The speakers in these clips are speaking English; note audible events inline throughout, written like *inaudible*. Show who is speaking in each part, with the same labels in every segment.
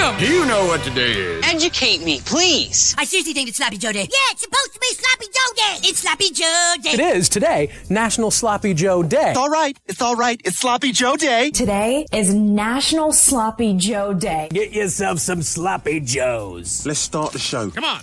Speaker 1: Welcome.
Speaker 2: Do you know what today is?
Speaker 1: Educate me, please.
Speaker 3: I seriously think it's Sloppy Joe Day. Yeah, it's supposed to be Sloppy Joe Day. It's Sloppy Joe Day.
Speaker 4: It is today, National Sloppy Joe Day.
Speaker 5: It's all right. It's all right. It's Sloppy Joe Day.
Speaker 6: Today is National Sloppy Joe Day.
Speaker 4: Get yourself some Sloppy Joes.
Speaker 5: Let's start the show.
Speaker 2: Come on,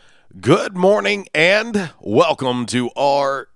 Speaker 7: Good morning and welcome to RWRC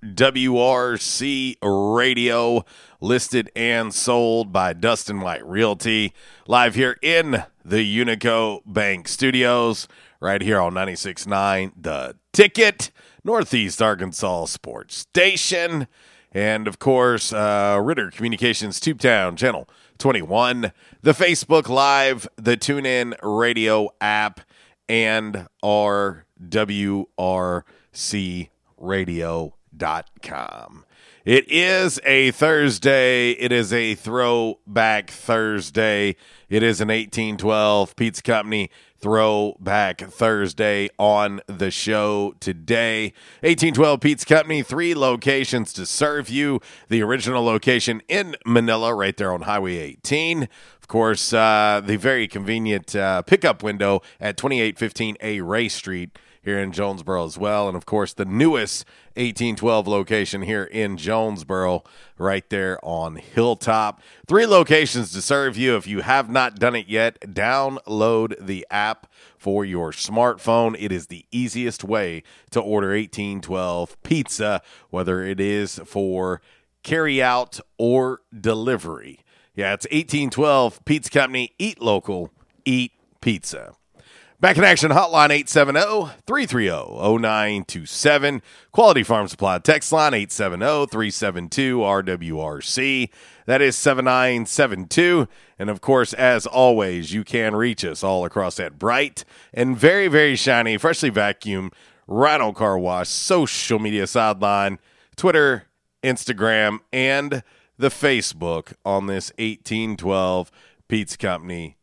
Speaker 7: Radio, listed and sold by Dustin White Realty, live here in the Unico Bank Studios, right here on 96.9 The Ticket, Northeast Arkansas Sports Station, and of course, uh, Ritter Communications Tubetown Channel 21, the Facebook Live, the TuneIn Radio app, and our WRCRadio.com. It is a Thursday. It is a throwback Thursday. It is an 1812 Pizza Company throwback Thursday on the show today. 1812 Pizza Company, three locations to serve you. The original location in Manila, right there on Highway 18. Of course, uh, the very convenient uh, pickup window at 2815A Ray Street here in Jonesboro as well. And of course, the newest 1812 location here in Jonesboro, right there on Hilltop. Three locations to serve you. If you have not done it yet, download the app for your smartphone. It is the easiest way to order 1812 pizza, whether it is for carry out or delivery. Yeah, it's 1812 Pizza Company. Eat local, eat pizza. Back in action hotline 870-330-0927. Quality Farm Supply text line 870-372-RWRC. That is 7972. And of course, as always, you can reach us all across that bright and very, very shiny, freshly vacuumed Rhino Car Wash social media sideline, Twitter, Instagram, and the Facebook on this 1812 Pizza Company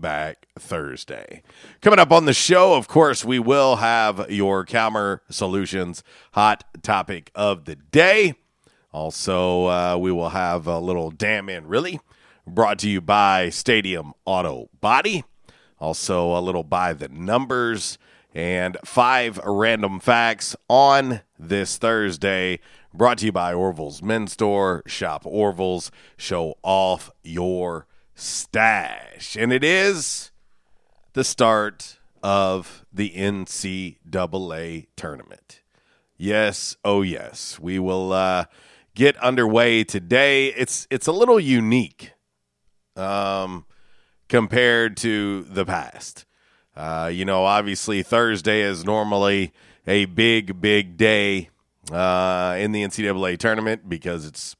Speaker 7: Throwback Thursday. Coming up on the show, of course, we will have your Calmer Solutions hot topic of the day. Also, uh, we will have a little Damn In Really brought to you by Stadium Auto Body. Also, a little by the numbers and five random facts on this Thursday Brought to you by Orville's Men's Store. Shop Orville's. Show off your stash. And it is the start of the NCAA tournament. Yes, oh yes. We will uh, get underway today. It's it's a little unique um, compared to the past. Uh, you know, obviously Thursday is normally a big, big day uh, in the NCAA tournament because it's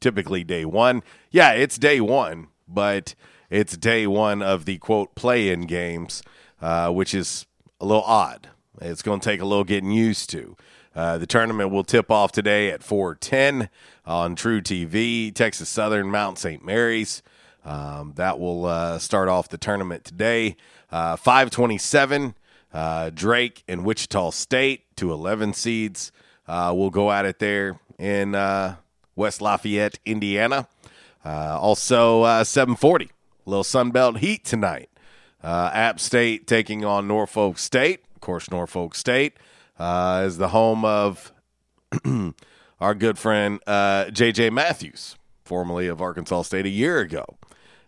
Speaker 7: typically day one. Yeah, it's day one, but it's day one of the quote play-in games, uh, which is a little odd. It's going to take a little getting used to. Uh, the tournament will tip off today at 4:10 on truTV. Texas Southern, Mount St. Mary's. Um, that will uh, start off the tournament today. Uh, 527, uh, Drake and Wichita State, to 11 seeds. Uh, will go at it there in uh, West Lafayette, Indiana. Uh, also, 740, little Sunbelt Heat tonight. App State taking on Norfolk State. Of course, Norfolk State is the home of *clears throat* our good friend J.J. Matthews, formerly of Arkansas State a year ago.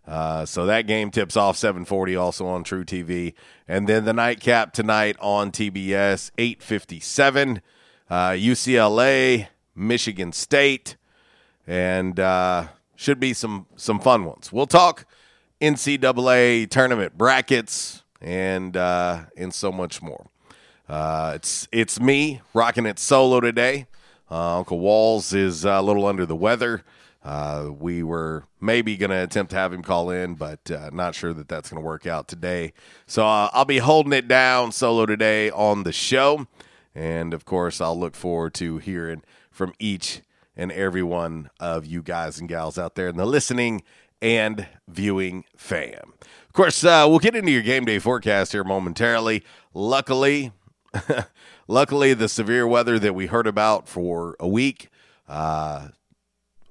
Speaker 7: Uh, so that game tips off 740 also on truTV. And then the nightcap tonight on TBS, 857, uh, UCLA, Michigan State, and uh, should be some, some fun ones. We'll talk NCAA tournament brackets and, uh, and so much more. Uh, it's, it's me rocking it solo today. Uh, Uncle Walls is a little under the weather. Uh, we were maybe going to attempt to have him call in, but uh, not sure that that's going to work out today. So uh, I'll be holding it down solo today on the show. And of course, I'll look forward to hearing from each and every one of you guys and gals out there in the listening and viewing fam. Of course, uh, we'll get into your game day forecast here momentarily. Luckily, *laughs* luckily, the severe weather that we heard about for a week uh,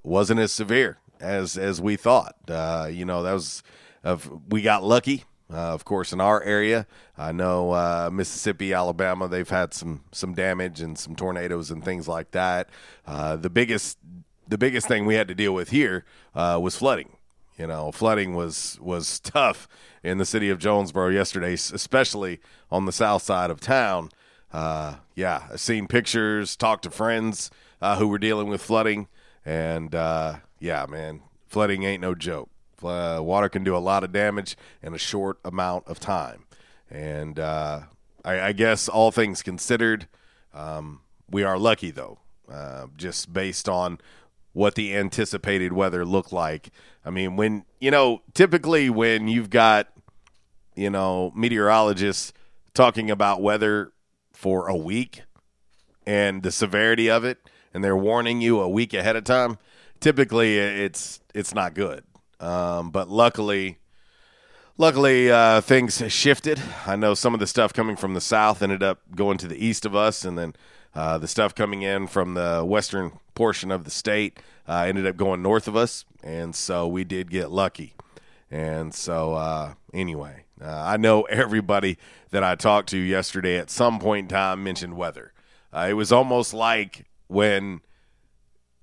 Speaker 7: wasn't as severe as as we thought. Uh, you know, that was of we got lucky. Uh, of course, in our area, I know uh, Mississippi, Alabama, they've had some some damage and some tornadoes and things like that. Uh, the biggest the biggest thing we had to deal with here uh, was flooding. You know, flooding was was *laughs* tough in the city of Jonesboro yesterday, especially on the south side of town. Uh, yeah, I've seen pictures, talked to friends uh, who were dealing with flooding. And yeah, man, flooding ain't no joke. Uh, water can do a lot of damage in a short amount of time. And uh, I, I, guess all things considered, um, we are lucky though, uh, just based on what the anticipated weather looked like. I mean, when you know, typically when you've got you know meteorologists talking about weather for a week and the severity of it and they're warning you a week ahead of time, typically it's it's not good. Um, but luckily, luckily uh, things shifted. I know some of the stuff coming from the south ended up going to the east of us, and then uh, the stuff coming in from the western portion of the state uh, ended up going north of us, and so we did get lucky. And so, uh, anyway, uh, I know *laughs* everybody that I talked to yesterday at some point in time mentioned weather. Uh, it was almost like when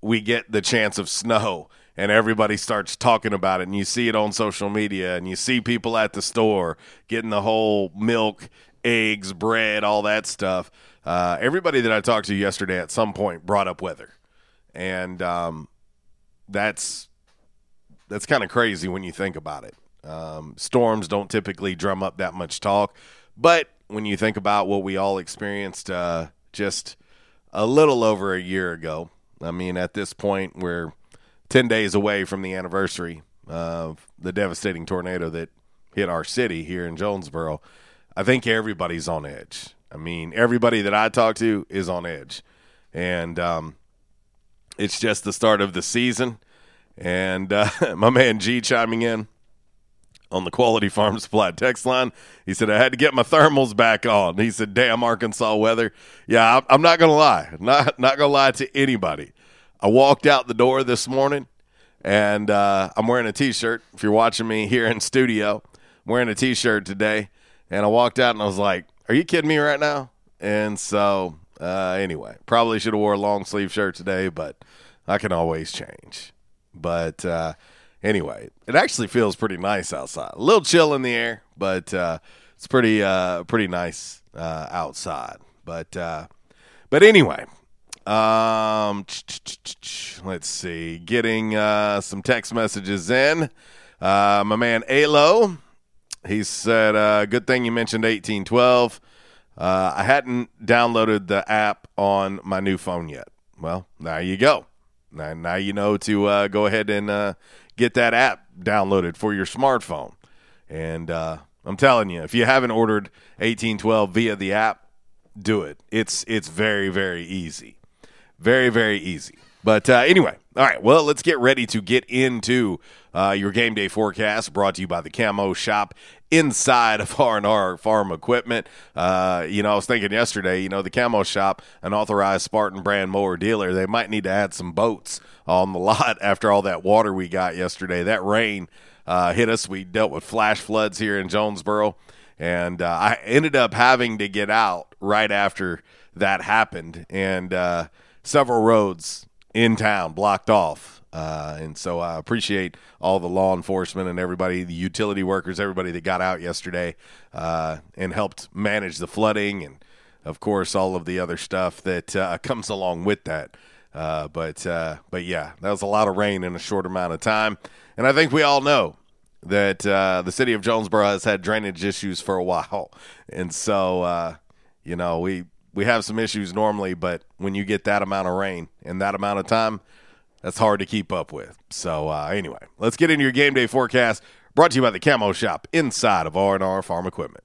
Speaker 7: we get the chance of snow and everybody starts talking about it and you see it on social media and you see people at the store getting the whole milk eggs bread all that stuff uh, everybody that i talked to yesterday at some point brought up weather and um, that's that's kind of crazy when you think about it um, storms don't typically drum up that much talk but when you think about what we all experienced uh, just a little over a year ago. I mean, at this point, we're 10 days away from the anniversary of the devastating tornado that hit our city here in Jonesboro. I think everybody's on edge. I mean, everybody that I talk to is on edge. And um, it's just the start of the season. And uh, *laughs* my man G chiming in on the Quality Farm Supply text line. He said, I had to get my thermals back on. He said, damn Arkansas weather. Yeah, I'm not going to lie. Not, not going to lie to anybody. I walked out the door this morning and uh, I'm wearing a t-shirt. If you're watching me here in studio, I'm wearing a t-shirt today. And I walked out and I was like, are you kidding me right now? And so, Uh, anyway, probably should have wore a long sleeve shirt today, but I can always change. But uh, anyway, it actually feels pretty nice outside. A little chill in the air, but uh, it's pretty uh, pretty nice uh, outside. But but anyway, um, let's see. Getting uh, some text messages in. Uh, my man Alo, he said, uh, "Good thing you mentioned 1812." Uh, I hadn't downloaded the app on my new phone yet. Well, now you go. Now, now you know to uh, go ahead and uh, get that app downloaded for your smartphone. And I'm telling you, if you haven't ordered 1812 via the app, do it. It's it's very very easy, very very easy. But uh, anyway, all right. Well, let's get ready to get into uh, your game day forecast. Brought to you by the Camo Shop inside of *laughs* R&R Farm Equipment. Uh, you know, I was thinking yesterday. You know, the Camo Shop, an authorized Spartan brand mower dealer, they might need to add some boats on the *laughs* lot after all that water we got yesterday. That rain uh, hit us. We dealt with flash floods here in Jonesboro, and uh, I ended up having to get out right after that happened, and uh, several roads in town blocked off. Uh, and so I appreciate all the law enforcement and everybody, the utility workers, everybody that got out yesterday uh, and helped manage the flooding and, of course, all of the other stuff that uh, *laughs* comes along with that. Uh, but uh, but yeah, that was a lot of rain in a short amount of time, and I think we all know that uh, the city of Jonesboro has had drainage issues for a *laughs* while, and so you know we we have some issues normally, but when you get that amount of rain in that amount of time, that's hard to keep up with. So uh, anyway, let's get into your game day forecast. Brought to you by the Camo Shop inside of R&R Farm Equipment.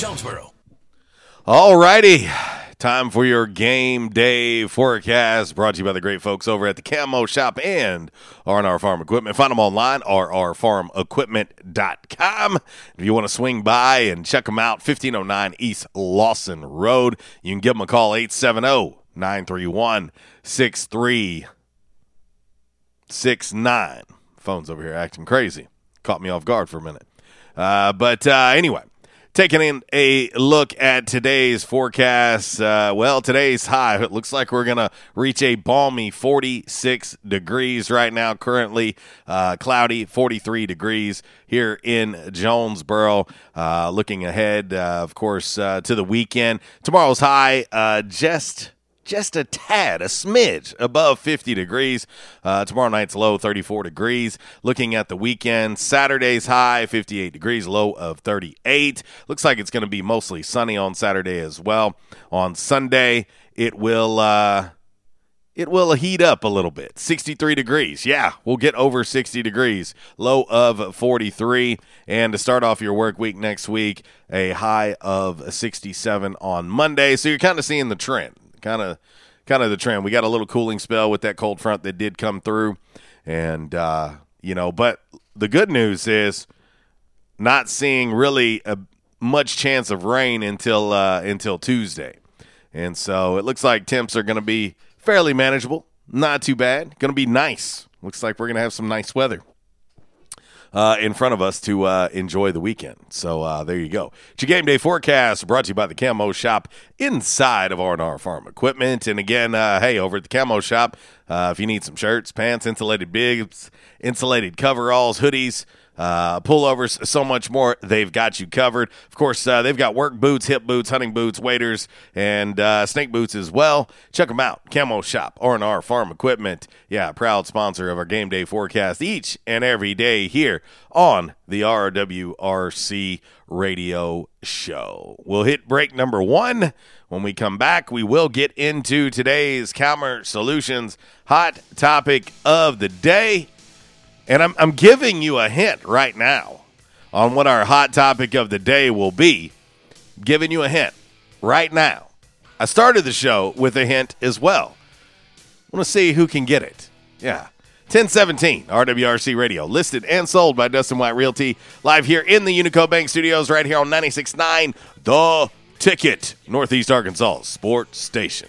Speaker 8: Jonesboro.
Speaker 7: All righty. Time for your game day forecast brought to you by the great folks over at the Camo Shop and R&R Farm Equipment. Find them online, rrfarmequipment.com. If you want to swing by and check them out, 1509 East Lawson Road, you can give them a call, 870-931-6369. Phone's over here acting crazy. Caught me off guard for a minute. Uh, but uh, anyway, taking in a look at today's forecast. Uh, well, today's high. It looks like we're going to reach a balmy 46 degrees right now. Currently uh, cloudy, 43 degrees here in Jonesboro. Uh, looking ahead, uh, of course, uh, to the weekend. Tomorrow's high, uh, just just a tad, a smidge above 50 degrees. Uh, tomorrow night's low, 34 degrees. Looking at the weekend, Saturday's high, 58 degrees, low of 38. Looks like it's going to be mostly sunny on Saturday as well. On Sunday, it will. Uh, it will heat up a little bit. 63 degrees. Yeah, we'll get over 60 degrees. Low of 43. And to start off your work week next week, a high of 67 on Monday. So you're kind of seeing the trend kind of kind of the trend. We got a little cooling spell with that cold front that did come through, and uh, you know, but the good news is not seeing really a much chance of rain until uh, until Tuesday, and so it looks like temps are going to be fairly manageable, not too bad. Going to be nice. Looks like we're going to have some nice weather uh, in front of us to uh, enjoy the weekend. So uh, there you go. It's your game day forecast brought to you by the Camo Shop inside of R&R Farm Equipment. And again, uh, hey, over at the Camo Shop, uh, if you need some shirts, pants, insulated bibs, insulated coveralls, hoodies, uh, pullovers, so much more. They've got you covered. Of course, uh, they've got work boots, hip boots, hunting boots, waders, and uh, snake boots as well. Check them out. Camo Shop, R&R Farm Equipment. Yeah, proud sponsor of our game day forecast each and every day here on the RWRC radio show. We'll hit break number one. When we come back, we will get into today's Calmer Solutions hot topic of the day. And I'm, I'm giving you a hint right now on what our hot topic of the day will be. Giving you a hint right now. I started the show with a hint as well. I want to see who can get it. Yeah. 1017 RWRC Radio, listed and sold by Dustin White Realty, live here in the Unico Bank Studios, right here on 96.9 The Ticket, Northeast Arkansas Sports Station.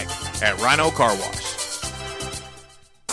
Speaker 7: at Rhino Car Wash.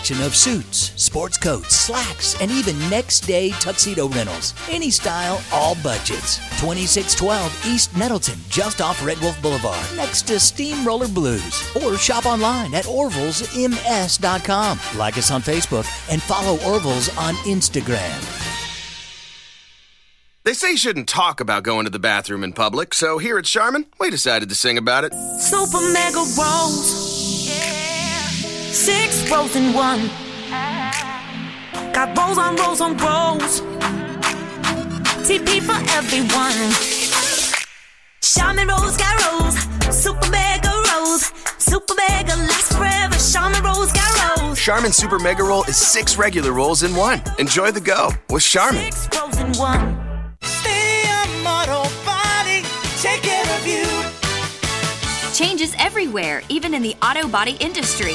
Speaker 9: of suits, sports coats, slacks, and even next day tuxedo rentals. Any style, all budgets. 2612 East Nettleton, just off Red Wolf Boulevard, next to Steamroller Blues. Or shop online at orvillesms.com. Like us on Facebook and follow Orville's on Instagram.
Speaker 10: They say you shouldn't talk about going to the bathroom in public, so here at Charmin, we decided to sing about it.
Speaker 11: Super mega rolls. Six rolls in one. Got rolls on rolls on rolls. TP for everyone. Charmin rolls got rolls. Super mega rolls. Super mega lasts forever. Charmin rolls got rolls.
Speaker 10: Charmin Super Mega Roll is six regular rolls in one. Enjoy the go with Charmin.
Speaker 11: Six rolls in one.
Speaker 12: Stadium Auto Body, take care of you.
Speaker 13: Changes everywhere, even in the auto body industry.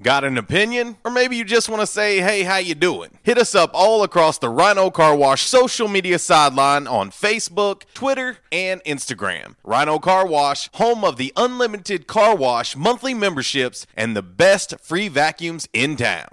Speaker 7: Got an opinion? Or maybe you just want to say, hey, how you doing? Hit us up all across the Rhino Car Wash social media sideline on Facebook, Twitter, and Instagram. Rhino Car Wash, home of the unlimited car wash monthly memberships and the best free vacuums in town.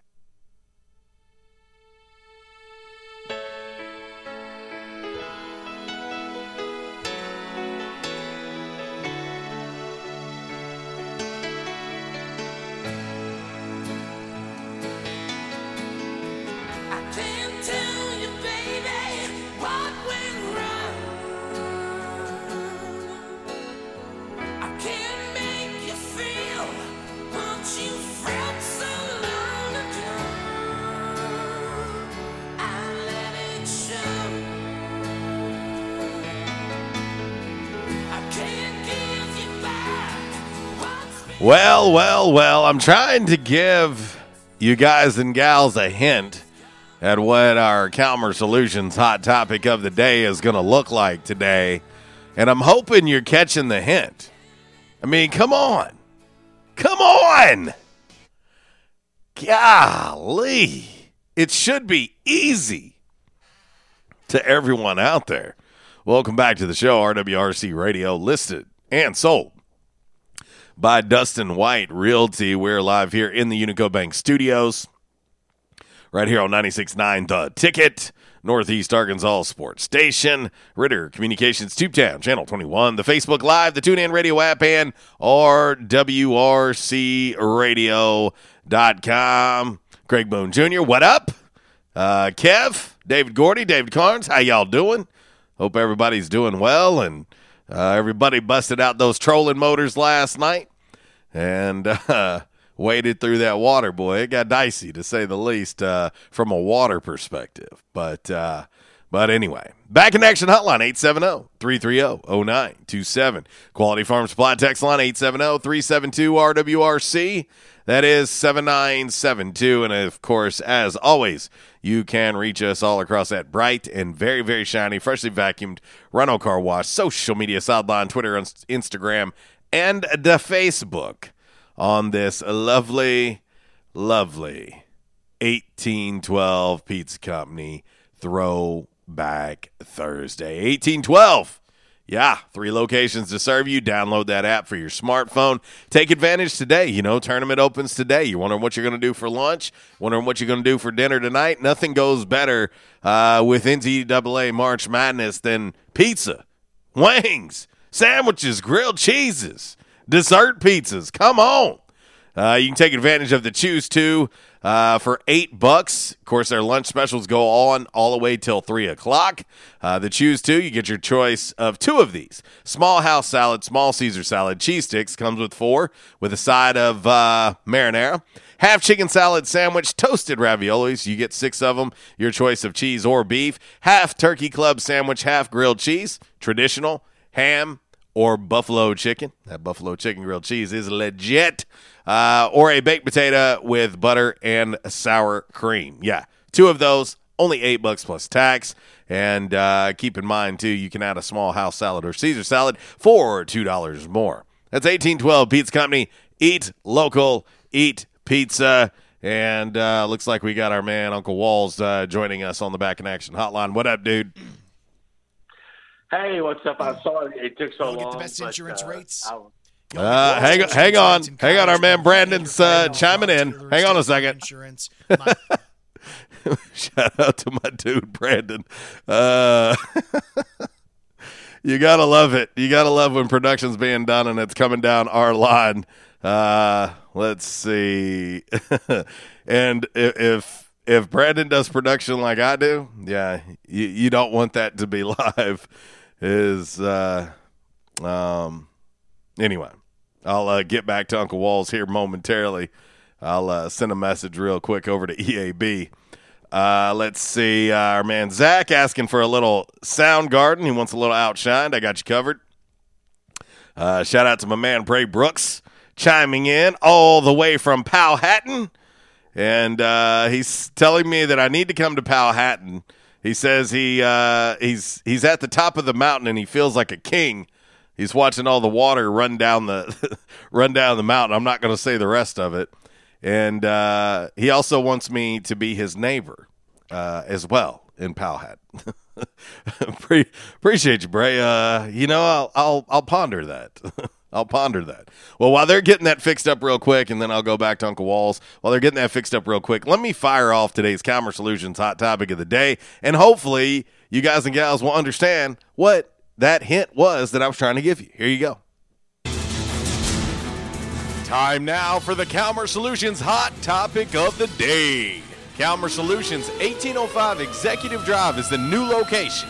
Speaker 7: Well, well, well, I'm trying to give you guys and gals a hint at what our Calmer Solutions hot topic of the day is going to look like today. And I'm hoping you're catching the hint. I mean, come on. Come on. Golly. It should be easy to everyone out there. Welcome back to the show, RWRC Radio, listed and sold by Dustin White Realty. We're live here in the Unico Bank studios, right here on 96.9 The Ticket, Northeast Arkansas Sports Station, Ritter Communications Tubetown, Channel 21, the Facebook Live, the TuneIn Radio app, and RWRCRadio.com. Greg Boone Jr., what up? Uh, Kev, David Gordy, David Carnes, how y'all doing? Hope everybody's doing well and uh, everybody busted out those trolling motors last night and *laughs* uh, waded through that water, boy. It got dicey to say the least uh, from a water perspective. But uh, but anyway, back in action hotline 870-330-0927. Quality Farm Supply text line 870-372-RWRC. That is 7972. And of course, as always, you can reach us all across that bright and very, very shiny, freshly vacuumed Rhino Car Wash, social media sideline, Twitter, Instagram, and the Facebook on this lovely, lovely 1812 Pizza Company Throwback Thursday. 1812. Yeah, three locations to serve you. Download that app for your smartphone. Take advantage today. You know, tournament opens today. You're wondering what you're going to do for lunch, wondering what you're going to do for dinner tonight. Nothing goes better uh, with NCAA March Madness than pizza, wings, sandwiches, grilled cheeses, dessert pizzas. Come on. Uh, you can take advantage of the Choose Two uh, for eight bucks. Of course, their lunch specials go on all the way till three o'clock. Uh, the Choose Two, you get your choice of two of these: small house salad, small Caesar salad, cheese sticks comes with four, with a side of uh, marinara. Half chicken salad sandwich, toasted raviolis. You get six of them. Your choice of cheese or beef. Half turkey club sandwich, half grilled cheese, traditional ham or buffalo chicken. That buffalo chicken grilled cheese is legit. Uh, or a baked potato with butter and sour cream. Yeah, two of those, only eight bucks plus tax. And uh, keep in mind too, you can add a small house salad or Caesar salad for two dollars more. That's eighteen twelve Pizza Company. Eat local, eat pizza. And uh, looks like we got our man Uncle Walls uh, joining us on the Back in Action Hotline. What up, dude?
Speaker 14: Hey, what's up? I'm sorry it took so long.
Speaker 15: Get the best
Speaker 14: but,
Speaker 15: insurance
Speaker 14: uh,
Speaker 15: rates.
Speaker 14: I-
Speaker 7: Uh, hang on, hang on, hang on. Our man Brandon's uh, chiming in. Hang on a second.
Speaker 15: Insurance. *laughs*
Speaker 7: Shout out to my dude Brandon. Uh, *laughs* you gotta love it. You gotta love when production's being done and it's coming down our line. Uh, let's see. *laughs* and i- if if Brandon does production like I do, yeah, you, you don't want that to be *laughs* live. Is uh, um, anyway. I'll uh, get back to Uncle Walls here momentarily. I'll uh, send a message real quick over to EAB. Uh, let's see. Uh, our man Zach asking for a little Soundgarden. He wants a little outshined. I got you covered. Uh, shout out to my man Bray Brooks chiming in all the way from Powhatan. And uh, he's telling me that I need to come to Powhatan. He says he uh, he's he's at the top of the mountain and he feels like a king. He's watching all the water run down the *laughs* run down the mountain. I'm not going to say the rest of it. And uh, he also wants me to be his neighbor uh, as well in Powhatan. *laughs* Pre- appreciate you, Bray. Uh, you know, I'll I'll, I'll ponder that. *laughs* I'll ponder that. Well, while they're getting that fixed up real quick, and then I'll go back to Uncle Walls. While they're getting that fixed up real quick, let me fire off today's Calmer Solutions hot topic of the day, and hopefully you guys and gals will understand what that hint was that I was trying to give you. Here you go. Time now for the Calmer Solutions hot topic of the day. Calmer Solutions 1805 Executive Drive is the new location.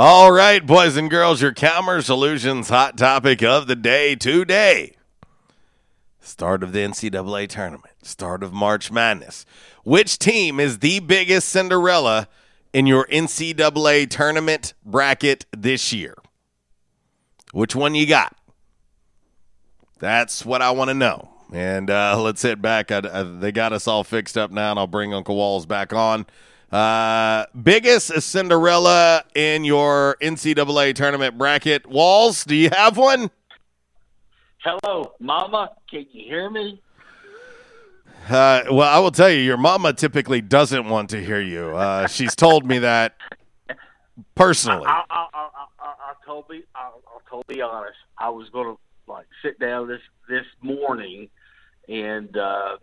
Speaker 7: All right, boys and girls, your Calmer Solutions hot topic of the day today. Start of the NCAA tournament, start of March Madness. Which team is the biggest Cinderella in your NCAA tournament bracket this year? Which one you got? That's what I want to know. And uh, let's hit back. I, I, they got us all fixed up now, and I'll bring Uncle Walls back on. Uh, biggest Cinderella in your NCAA tournament bracket. Walls, do you have one?
Speaker 14: Hello, Mama. Can you hear me?
Speaker 7: Uh, well, I will tell you, your mama typically doesn't want to hear you. Uh, she's told me that personally.
Speaker 14: I, I, I, I, I told be I, I'll totally honest. I was going to like sit down this this morning and uh,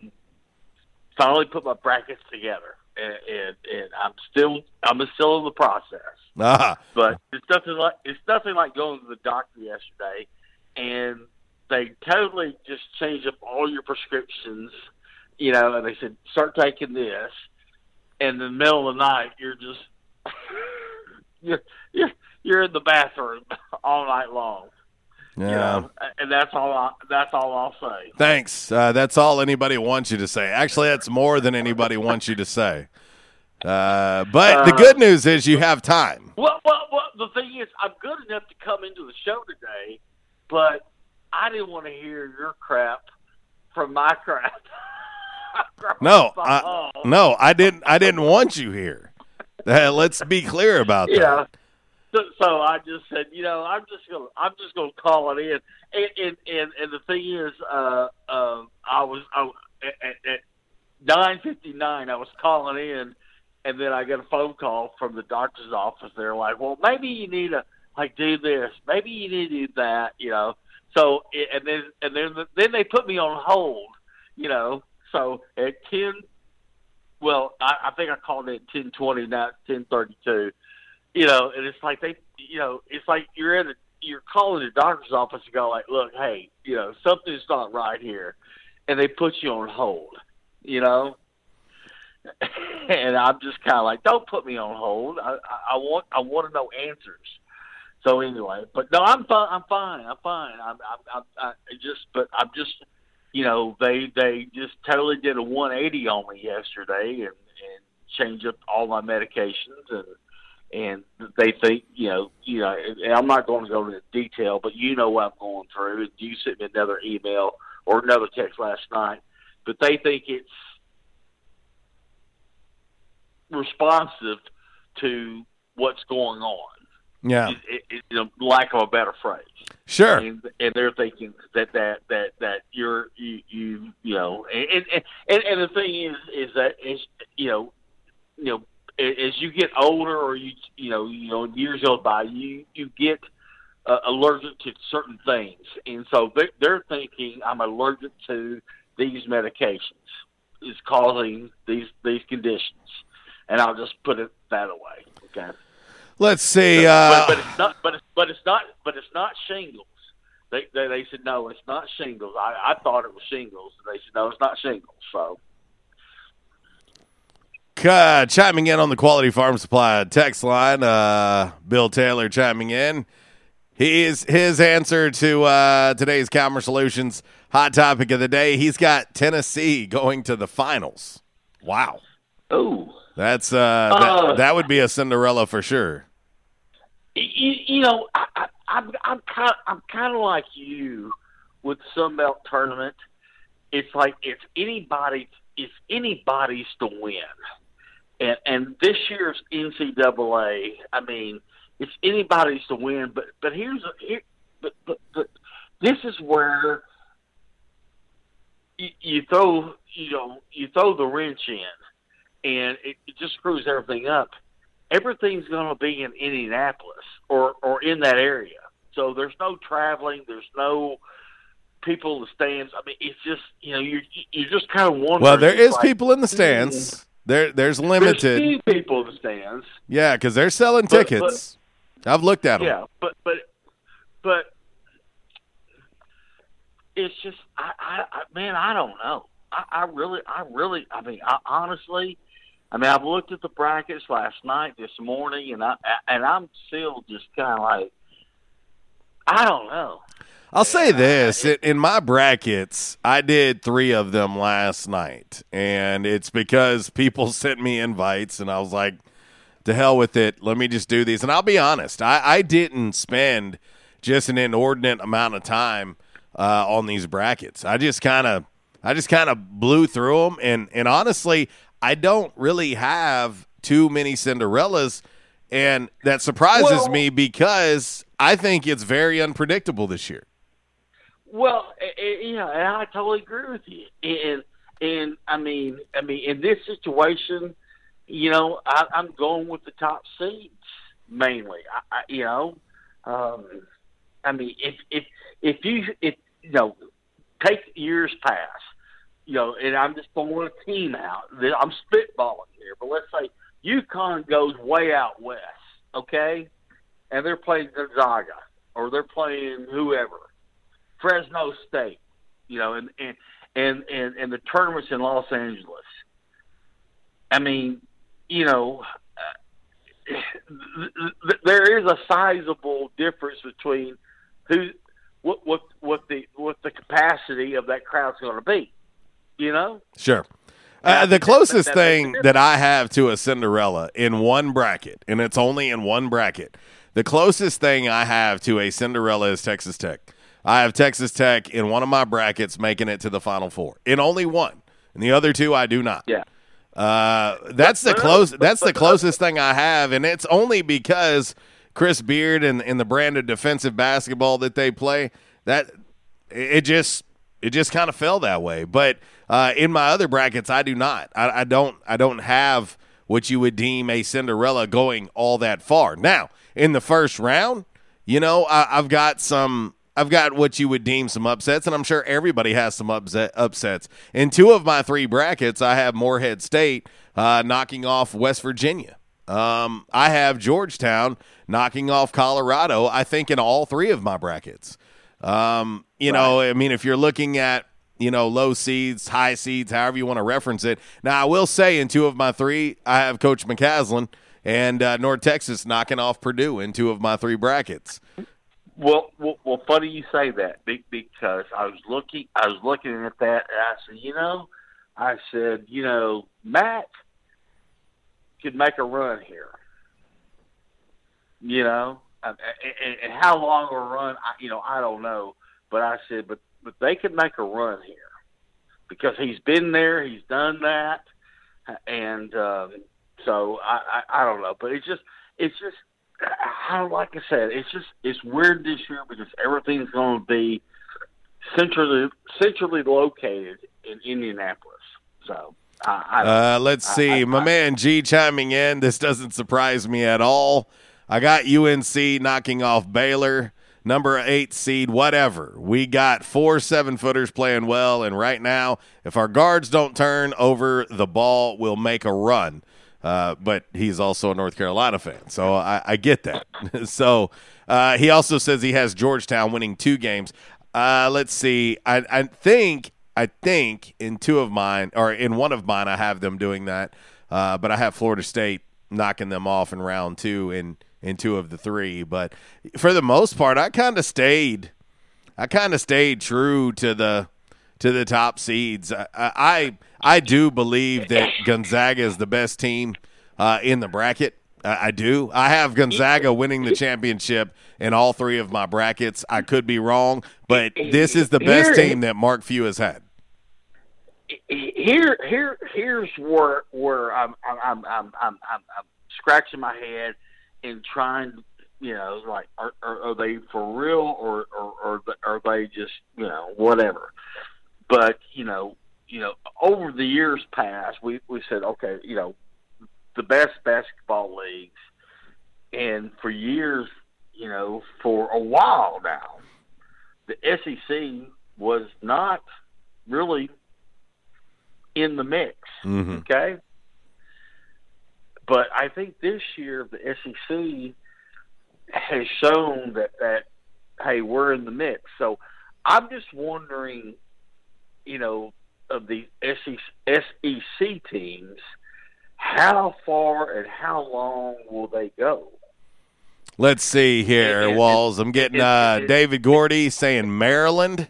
Speaker 14: finally put my brackets together, and, and and I'm still I'm still in the process.
Speaker 7: Ah,
Speaker 14: But it's nothing like it's nothing like going to the doctor yesterday, and they totally just change up all your prescriptions, you know. And they said start taking this, and in the middle of the night you're just *laughs* you're you're you're in the bathroom *laughs* all night long.
Speaker 7: Yeah.
Speaker 14: You know, and that's all. I, that's all I'll say.
Speaker 7: Thanks. Uh, that's all anybody wants you to say. Actually, that's more than anybody wants you to say. Uh, but the
Speaker 14: Uh,
Speaker 7: good news is you have time.
Speaker 14: Well, well, well, the thing is, I'm good enough to come into the show today, but I didn't want to hear your crap from my crap. *laughs*
Speaker 7: No, I, no, I didn't. I didn't want you here. Uh, let's be clear about that.
Speaker 14: So, so I just said, you know, I'm just gonna, I'm just gonna call it in. And and and, and the thing is, uh, uh, I was, I, at, at nine fifty nine, I was calling in, and then I got a phone call from the doctor's office. They're like, well, maybe you need to like do this, maybe you need to do that, you know. So and then and then then they put me on hold, you know. So at ten well, I, I think I called it ten twenty, not ten thirty two. You know, and it's like they, you know, it's like you're in a, you're calling the doctor's office and go like, look, hey, you know, something's not right here, and they put you on hold. You know, *laughs* and I'm just kind of like, don't put me on hold. I, I, want I want to know answers. So anyway, but no, I'm fine. I'm fine. I'm fine. I'm, I'm, I'm I just, but I'm just, you know, they they just totally did a 180 on me yesterday and and changed up all my medications and and they think, you know, you know, and I'm not going to go into detail, but you know what I'm going through. And You sent me another email or another text last night, but they think it's responsive to what's going on.
Speaker 7: Yeah.
Speaker 14: It, it, it, lack of a better phrase.
Speaker 7: Sure.
Speaker 14: And, and they're thinking that that that that you're you you you know, and and and, and the thing is is that is you know, you know, as you get older or you you know you know years go by, you you get uh, allergic to certain things, and so they're, they're thinking I'm allergic to these medications is causing these these conditions, and I'll just put it that away. Okay.
Speaker 7: Let's see.
Speaker 14: but,
Speaker 7: Uh,
Speaker 14: but it's not. But it's but it's not. But it's not shingles. They they, they said no, it's not shingles. I, I thought it was shingles. They said no, it's not shingles. So
Speaker 7: uh, chiming in on the Quality Farm Supply text line, uh, Bill Taylor chiming in. He's his answer to uh, today's Calmer Solutions hot topic of the day. He's got Tennessee going to the finals. Wow.
Speaker 14: Oh,
Speaker 7: That's uh,
Speaker 14: Uh.
Speaker 7: that, that would be a Cinderella for sure.
Speaker 14: you, you know, I, I, I'm I'm kind I'm kind of like you with the Sun Belt tournament. It's like it's anybody it's anybody's to win, and and this year's NCAA. I mean, it's anybody's to win. But but here's here, but, but but this is where you, you throw you know you throw the wrench in, and it, it just screws everything up everything's going to be in Indianapolis or or in that area. So there's no traveling. There's no people in the stands. I mean, it's just you know you you just kind of wondering.
Speaker 7: Well, there is
Speaker 14: like,
Speaker 7: people in the stands. Mm-hmm. There, there's
Speaker 14: There's
Speaker 7: limited.
Speaker 14: few people in the stands.
Speaker 7: Yeah, because they're selling
Speaker 14: But-
Speaker 7: tickets. I've looked at them.
Speaker 14: Yeah, but but but it's just I, I, I man I don't know. I, I really I really I mean I, honestly. I mean, I've looked at the brackets last night, this morning, and I and I'm still just kind of like, I don't know.
Speaker 7: I'll say this in, in my brackets, I did three of them last night, and it's because people *laughs* sent me invites, and I was like, "To hell with it, let me just do these." And I'll be honest, I, I didn't spend just an inordinate amount of time uh, on these brackets. I just kind of, I just kind of blew through them, and and honestly, I don't really have too many Cinderellas, and that surprises
Speaker 14: Well-
Speaker 7: me because I think it's very unpredictable this year.
Speaker 14: Well, yeah, and I totally agree with you. And and I mean, I mean, in this situation, you know, I, I'm going with the top seeds mainly. I, I you know, um, I mean, if if if you if you know, take years past, you know, and I'm just throwing a team out. I'm spitballing here, but let's say UConn goes way out west, okay, and they're playing Gonzaga or they're playing whoever. Fresno State, you know, and and and and, and the tournaments in Los Angeles. I mean, you know, uh, th- th- there is a sizable difference between who, what, what, what the what the capacity of that crowd's going to be. You know,
Speaker 7: Sure. Uh, the closest
Speaker 14: that- that makes a
Speaker 7: thing that I have to a Cinderella in one bracket, and it's only in one bracket, the closest thing I have to a Cinderella is Texas Tech. I have Texas Tech in one of my brackets making it to the Final Four. In only one. And the other two I do not.
Speaker 14: Yeah.
Speaker 7: Uh, that's the close. That's the closest thing I have, and it's only because Chris Beard and, and the brand of defensive basketball that they play that it just it just kind of fell that way. But uh, in my other brackets, I do not. I, I don't. I don't have what you would deem a Cinderella going all that far. Now in the first round, you know, I, I've got some. I've got what you would deem some upsets, and I'm sure everybody has some upset, upsets. In two of my three brackets, I have Morehead State uh, knocking off West Virginia. Um, I have Georgetown knocking off Colorado. I think in all three of my brackets. Um, you know, I mean, if you're looking at you know, low seeds, high seeds, however you want to reference it. Now, I will say in two of my three, I have Coach McCasland and uh, North Texas knocking off Purdue in two of my three brackets.
Speaker 14: Well, well, well, funny you say that be- because I was looking, I was looking at that, and I said, you know, I said, you know, Matt could make a run here. You know, and, and, and how long a run, I, you know, I don't know, but I said, but but they could make a run here because he's been there, he's done that, and um, so I, I I don't know, but it's just it's just how like I said, it's just it's weird this year because everything's going to be centrally centrally located in Indianapolis. So I, I
Speaker 7: Uh, let's see.
Speaker 14: I-
Speaker 7: My man G chiming in. This doesn't surprise me at all. I got UNC knocking off Baylor, number eight seed, whatever. We got four seven footers playing well, and right now, if our guards don't turn over the ball, we'll make a run. Uh, but he's also a North Carolina fan, so I, I get that. *laughs* so uh, he also says he has Georgetown winning two games. Uh, let's see. I, I think I think in two of mine or in one of mine I have them doing that, uh, but I have Florida State knocking them off in round two in in two of the three. But for the most part, I kind of stayed. I kind of stayed true to the to the top seeds. I I, I do believe that Gonzaga is the best team uh, in the bracket. I I do. I have Gonzaga winning the championship in all three of my brackets. I could be wrong, but this is the best
Speaker 14: Here-
Speaker 7: team that Mark Few has had.
Speaker 14: here here here's where where I'm I'm I'm I'm I'm, I'm, I'm scratching my head and trying you know like are, are, are they for real or or or are they just you know whatever but you know you know over the years past we we said okay you know the best basketball leagues and for years you know for a while now the SEC was not really in the mix.
Speaker 7: Mhm.
Speaker 14: Okay. But I think this year the SEC has shown that that hey we're in the mix. So I'm just wondering, you know, of the SEC, SEC teams, how far and how long will they go?
Speaker 7: Let's see here, Walls. I'm getting uh, David Gordy saying Maryland.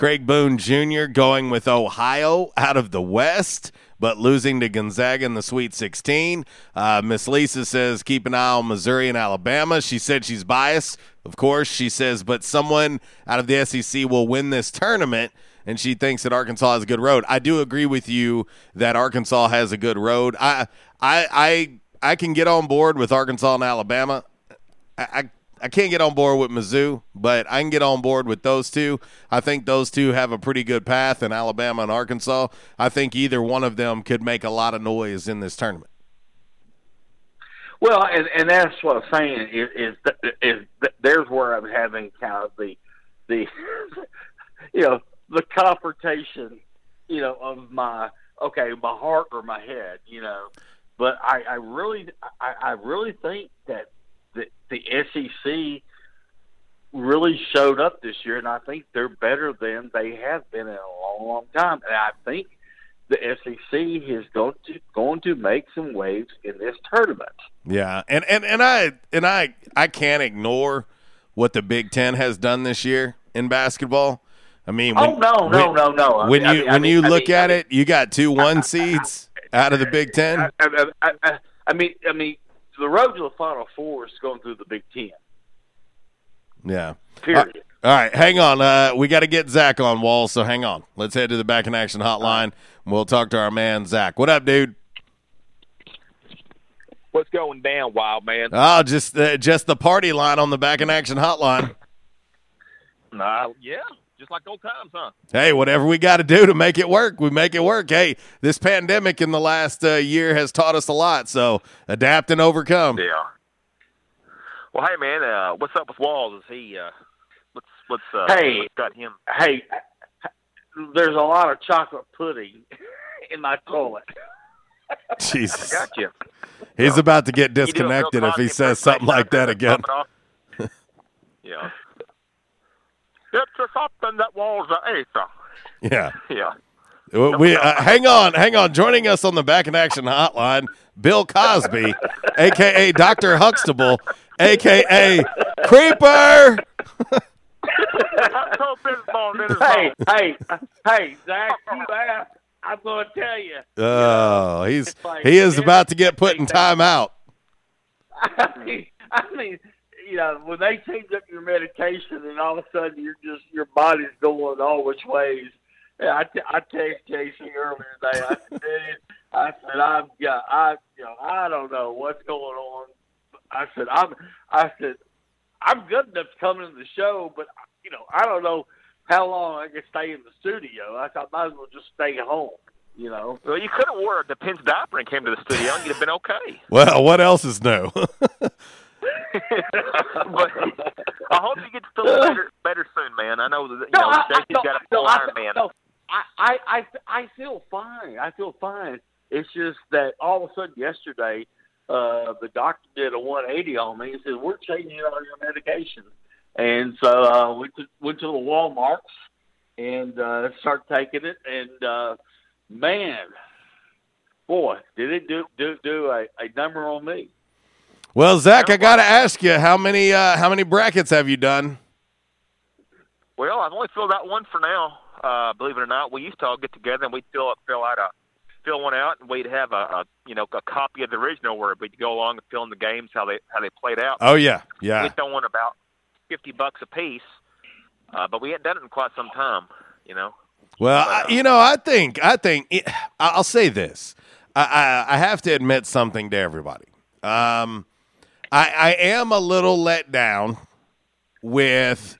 Speaker 7: Craig Boone Jr. going with Ohio out of the West, but losing to Gonzaga in the Sweet 16. Uh, Miss Lisa says keep an eye on Missouri and Alabama. She said she's biased, of course. She says, but someone out of the SEC will win this tournament, and she thinks that Arkansas has a good road. I do agree with you that Arkansas has a good road. I I I I can get on board with Arkansas and Alabama. I, I I can't get on board with Mizzou, but I can get on board with those two. I think those two have a pretty good path in Alabama and Arkansas. I think either one of them could make a lot of noise in this tournament.
Speaker 14: Well, and, and that's what I'm saying is is, is there's where I'm having kind of the the *laughs* you know the confrontation you know of my okay my heart or my head you know, but I, I really I, I really think that the the SEC really showed up this year, and I think they're better than they have been in a long, long time. And I think the SEC is going to going to make some waves in this tournament.
Speaker 7: Yeah, and and and I and I I can't ignore what the Big Ten has done this year in basketball. I mean,
Speaker 14: Oh, no, no, no, no. I
Speaker 7: When
Speaker 14: mean- I
Speaker 7: you
Speaker 14: mean-
Speaker 7: when you
Speaker 14: I
Speaker 7: look
Speaker 14: mean-
Speaker 7: at it, you got two one seeds out of the Big Ten.
Speaker 14: I, I, I, I, I mean, I mean, the road to the Final Four is going through the Big Ten.
Speaker 7: Yeah.
Speaker 14: Period.
Speaker 7: All right, hang on. Uh, we got to get Zach on wall, so hang on. Let's head to the back in action hotline. We'll talk to our man Zach. What up, dude?
Speaker 15: What's going down, wild man?
Speaker 7: Oh, just uh, just the party line on the back in action hotline.
Speaker 15: Nah, yeah, just like old times, huh?
Speaker 7: Hey, whatever we got to do to make it work, we make it work. Hey, this pandemic in the last uh, year has taught us a lot, so adapt and overcome.
Speaker 15: Yeah. Well, hey man, uh, what's up with Walls? Is he? Uh, what's what's uh,
Speaker 14: Hey.
Speaker 15: what's got him?
Speaker 14: Hey, there's a lot of chocolate pudding *laughs* in my toilet.
Speaker 7: Jesus.
Speaker 15: Gotcha.
Speaker 7: He's about to get
Speaker 15: You do a real
Speaker 7: disconnected if he says something like that again.
Speaker 15: Top it off. *laughs* yeah. It's something that was a answer.
Speaker 7: Yeah.
Speaker 15: Yeah.
Speaker 7: We uh, hang on, hang on. Joining us on the Back in Action Hotline, Bill Cosby, *laughs* aka Doctor Huxtable, aka Creeper.
Speaker 14: hey, hey, hey, Zach, you asked. I'm going to tell you.
Speaker 7: Oh, he's
Speaker 14: like-
Speaker 7: he is about to get put in timeout. *laughs*
Speaker 14: I mean, I mean, you know, when they change up your medication and all of a sudden you're just your body's going all which ways. Yeah, I, t- I texted Casey earlier today. I said, I said, I've got, I, you know, I don't know what's going on. I said, I'm, I said, I'm good enough coming to come into the show, but you know, I don't know how long I can stay in the studio. I thought I might as well just stay home. You know.
Speaker 15: Well, you could have wore the Pins diaper and came to the studio, and you'd have been okay.
Speaker 7: Well, what else is new? *laughs* *laughs*
Speaker 15: but I hope you get to feel *laughs* better, better soon, man. I know that you
Speaker 14: No,
Speaker 15: know
Speaker 14: I- I- no,
Speaker 15: got a
Speaker 14: no,
Speaker 15: full
Speaker 14: I-
Speaker 15: Iron Man.
Speaker 14: no, I, I, I, I feel fine. I feel fine. It's just that all of a sudden yesterday, uh, the doctor did a 180 on me and said, "We're changing all your medication." And so uh, went to went to the Walmarts and uh, started taking it. And uh, man, boy, did it do do do a, a number on me.
Speaker 7: Well, Zach, I got to ask you how many uh, how many brackets have you done?
Speaker 15: Well, I've only filled out one for now. Uh, believe it or not, we used to all get together and we'd fill up, fill out a, fill one out, and we'd have a, a, you know, a copy of the original where we'd go along and fill in the games how they how they played out.
Speaker 7: Oh yeah, yeah.
Speaker 15: We throw in about fifty bucks a piece, uh, but we hadn't done it in quite some time. You know.
Speaker 7: Well, I, you know, I think I think it, I'll say this. I, I I have to admit something to everybody. Um, I I am a little let down with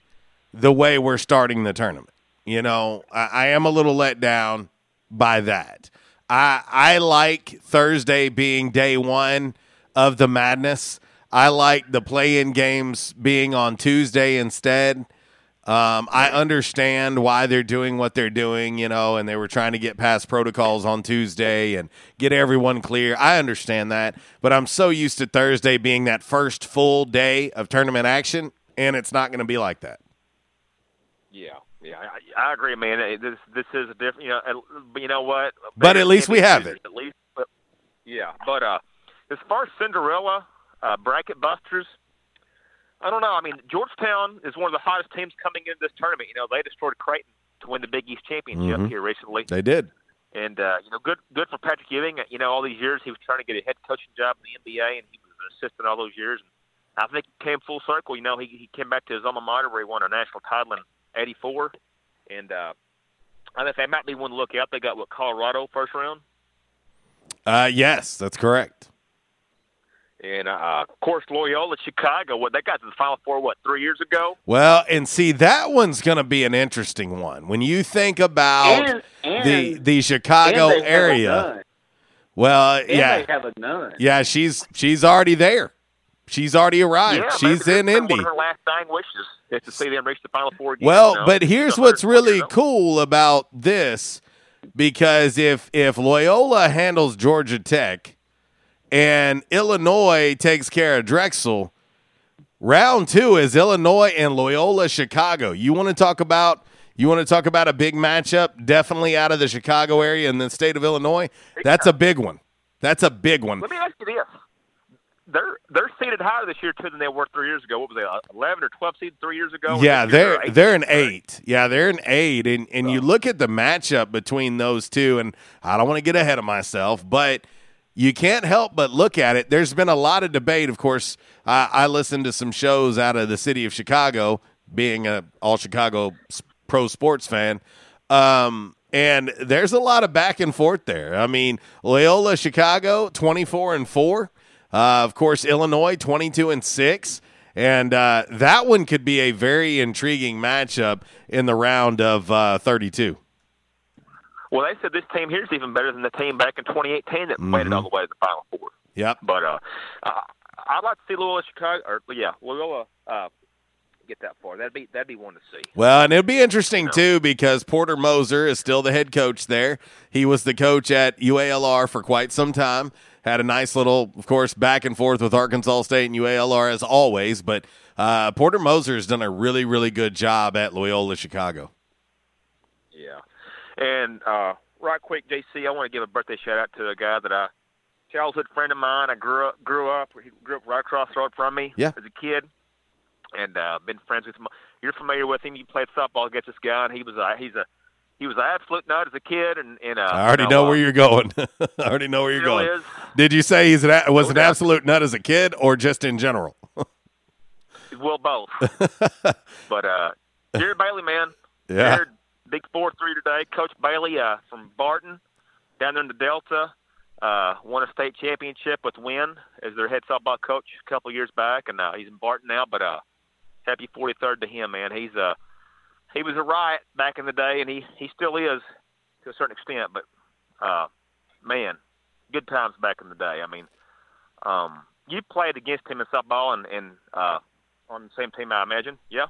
Speaker 7: the way we're starting the tournament. You know, I, I am a little let down by that. I I like Thursday being day one of the madness. I like the play-in games being on Tuesday instead. Um, I understand why they're doing what they're doing, you know, and they were trying to get past protocols on Tuesday and get everyone clear. I understand that, but I'm so used to Thursday being that first full day of tournament action, and it's not going to be like that.
Speaker 15: Yeah, yeah, I, I agree, man. This this is a different, you know. But you know what?
Speaker 7: But at least we have it.
Speaker 15: At least, but yeah. But uh, as far as Cinderella uh, bracket busters, I don't know. I mean, Georgetown is one of the hottest teams coming into this tournament. You know, they destroyed Creighton to win the Big East championship
Speaker 7: Mhm.
Speaker 15: here recently.
Speaker 7: They did.
Speaker 15: And uh, you know, good good for Patrick Ewing. You know, all these years he was trying to get a head coaching job in the NBA, and he was an assistant all those years. And I think it came full circle. You know, he he came back to his alma mater where he won a national title in '84, and uh, I think that might be one to look out. They got what Colorado first round,
Speaker 7: Uh, yes, that's correct.
Speaker 15: And uh, of course Loyola Chicago. What they got to the Final Four what three years ago?
Speaker 7: Well, and see that one's going to be an interesting one when you think about
Speaker 14: And- and-
Speaker 7: the the Chicago
Speaker 14: and they
Speaker 7: area.
Speaker 14: nun.
Speaker 7: Well,
Speaker 14: And
Speaker 7: yeah,
Speaker 14: they have a nun.
Speaker 7: yeah, she's she's already there. She's already arrived.
Speaker 15: yeah,
Speaker 7: she's in
Speaker 15: that's
Speaker 7: Indy.
Speaker 15: One of her last dying wishes is to see them reach the Final Four. Again,
Speaker 7: Well,
Speaker 15: you know?
Speaker 7: but here's what's really
Speaker 15: years
Speaker 7: cool about this because if if Loyola handles Georgia Tech and Illinois takes care of Drexel, round 2 is Illinois and Loyola Chicago. You want to talk about you want to talk about a big matchup definitely out of the Chicago area and the state of Illinois? That's a big one. That's a big one.
Speaker 15: Let me ask you this: they're they're seated higher this year too than they were three years ago. What was they, uh, eleven or twelve seed three years ago?
Speaker 7: Yeah, they're
Speaker 15: eight
Speaker 7: they're an eight. Yeah, they're an eight, and and you look at the matchup between those two, and I don't want to get ahead of myself, but you can't help but look at it. There's been a lot of debate. Of course, I, I listened to some shows out of the city of Chicago, being a all Chicago pro sports fan. Um, and there's a lot of back and forth there. I mean, Loyola Chicago, 24 and 4. Uh, of course, Illinois, 22 and 6. And uh, that one could be a very intriguing matchup in the round of uh, 32.
Speaker 15: Well, they said this team here is even better than the team back in 2018 that made it all the way to the Final Four.
Speaker 7: Yep.
Speaker 15: But uh, uh, I'd like to see Loyola Chicago, or yeah, Loyola uh, get that far. That'd be that'd be one to see.
Speaker 7: Well, and it'd be interesting too because Porter Moser is still the head coach there. He was the coach at UALR for quite some time. Had a nice little, of course, back and forth with Arkansas State and UALR as always. But uh, Porter Moser has done a really, really good job at Loyola Chicago.
Speaker 15: Yeah. And uh, right quick, JC, I want to give a birthday shout out to a guy that I childhood friend of mine. I grew up grew up he grew up right across the road from me
Speaker 7: Yeah.
Speaker 15: as a kid, and uh, been friends with him. You're familiar with him. You played softball against this guy, and he was a he's a he was an absolute nut as a kid, and, and uh,
Speaker 7: I already
Speaker 15: you
Speaker 7: know
Speaker 15: uh,
Speaker 7: where you're going. *laughs* I already know where you're going.
Speaker 15: is.
Speaker 7: Did you say he's an, was
Speaker 15: No
Speaker 7: an
Speaker 15: doubt.
Speaker 7: absolute nut as a kid or just in general?
Speaker 15: Well, both. *laughs* but uh, Jared Bailey, man.
Speaker 7: Yeah.
Speaker 15: Jared, big four three today. Coach Bailey uh, from Barton, down there in the Delta, uh, won a state championship with Wynne as their head softball coach a couple years back, and uh, he's in Barton now. But uh, happy 43rd to him, man. He's uh, he was a riot back in the day, and he he still is to a certain extent. But uh, man, good times back in the day. I mean, um, you played against him in softball, and and uh, on the same team, I imagine. Yeah.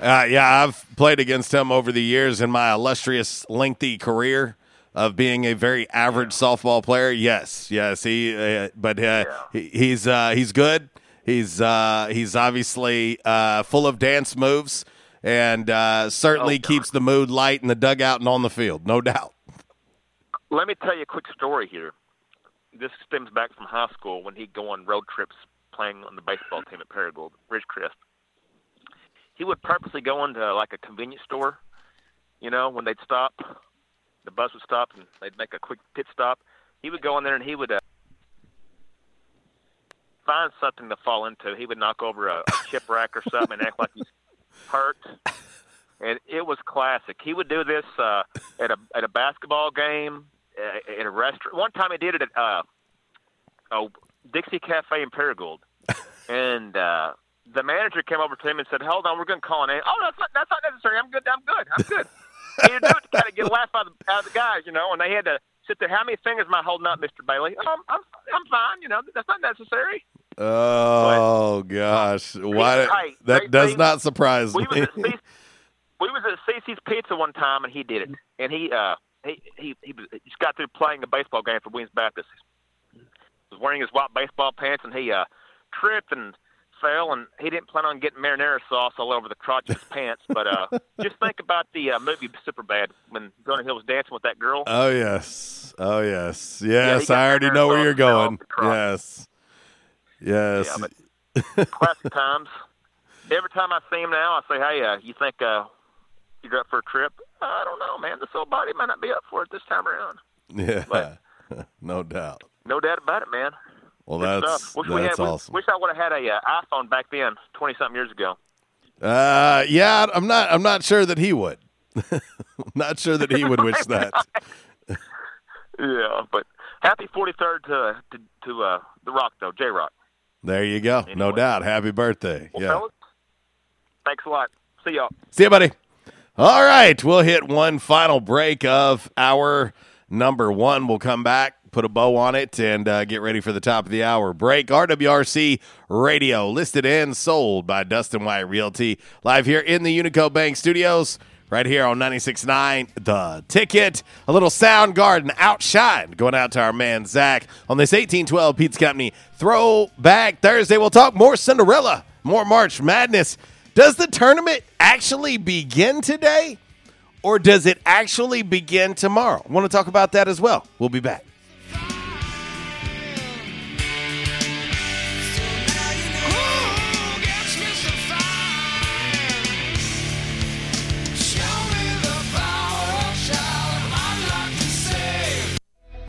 Speaker 7: Uh, yeah, I've played against him over the years in my illustrious, lengthy career of being a very average softball player. Yes, yes, he, uh, but uh, he, he's uh, he's good. He's uh, he's obviously uh, full of dance moves and uh, certainly keeps the mood light in the dugout and on the field, no doubt.
Speaker 15: Let me tell you a quick story here. This stems back from high school when he'd go on road trips playing on the baseball team at Paragould, Ridgecrest. He would purposely go into like a convenience store, you know, when they'd stop, the bus would stop and they'd make a quick pit stop. He would go in there and he would uh, find something to fall into. He would knock over a, a chip rack or something and act like he's hurt. And it was classic. He would do this uh, at a at a basketball game, uh, at a restaurant. One time he did it at uh, oh, Dixie Cafe in Paragould, and uh, the manager came over to him and said, "Hold on, we're going to call an name." Oh, that's not that's not necessary. I'm good. I'm good. I'm good. *laughs* he would do it to kind of get a laugh out of, the, the guys, you know. And they had to sit there. How many fingers am I holding up, Mister Bailey? Oh, I'm, I'm fine. You know, that's not necessary.
Speaker 7: Oh gosh, why?
Speaker 15: Hey,
Speaker 7: that
Speaker 15: they-
Speaker 7: does
Speaker 15: they-
Speaker 7: not surprise
Speaker 15: we
Speaker 7: me.
Speaker 15: was at we was at Cici's Pizza one time, and he did it. And he uh he he he was, he just got through playing a baseball game for Waynes Baptist. He was wearing his white baseball pants, and he uh tripped and and he didn't plan on getting marinara sauce all over the crotch of his *laughs* pants. But uh just think about the uh, movie Superbad when Jonah Hill was dancing with that girl.
Speaker 7: Oh yes, oh yes, yes.
Speaker 15: got
Speaker 7: I already know where you're going. Yes, yes.
Speaker 15: Yeah, classic times. Every time I see him now, I say, "Hey, uh, you think uh, you're up for a trip?" I don't know, man. This old body might not be up for it this time around.
Speaker 7: yeah, *laughs* no doubt.
Speaker 15: No doubt about it, man.
Speaker 7: Well,
Speaker 15: Good
Speaker 7: that's
Speaker 15: stuff. Wish we
Speaker 7: that's
Speaker 15: had,
Speaker 7: awesome.
Speaker 15: Wish I would have had a uh, iPhone back then, twenty something years ago.
Speaker 7: Uh, yeah, I'm not. I'm not sure that he would. *laughs* not sure that he would wish *laughs* that.
Speaker 15: Yeah, but happy 43rd to to, to uh, the Rock though, J Rock.
Speaker 7: There you go. No doubt. Happy birthday.
Speaker 15: Well,
Speaker 7: yeah.
Speaker 15: fellas, thanks a lot. See y'all.
Speaker 7: See you, buddy. All right, we'll hit one final break of our number one. We'll come back, put a bow on it, and uh, get ready for the top of the hour break. RWRC Radio, listed and sold by Dustin White Realty, live here in the Unico Bank Studios, right here on 96.9 The Ticket. A little Soundgarden outshine going out to our man Zach on this 1812 Pizza Company Throwback Thursday. We'll talk more Cinderella, more March Madness. Does the tournament actually begin today? Or does it actually begin tomorrow? I want to talk about that as well. We'll be back.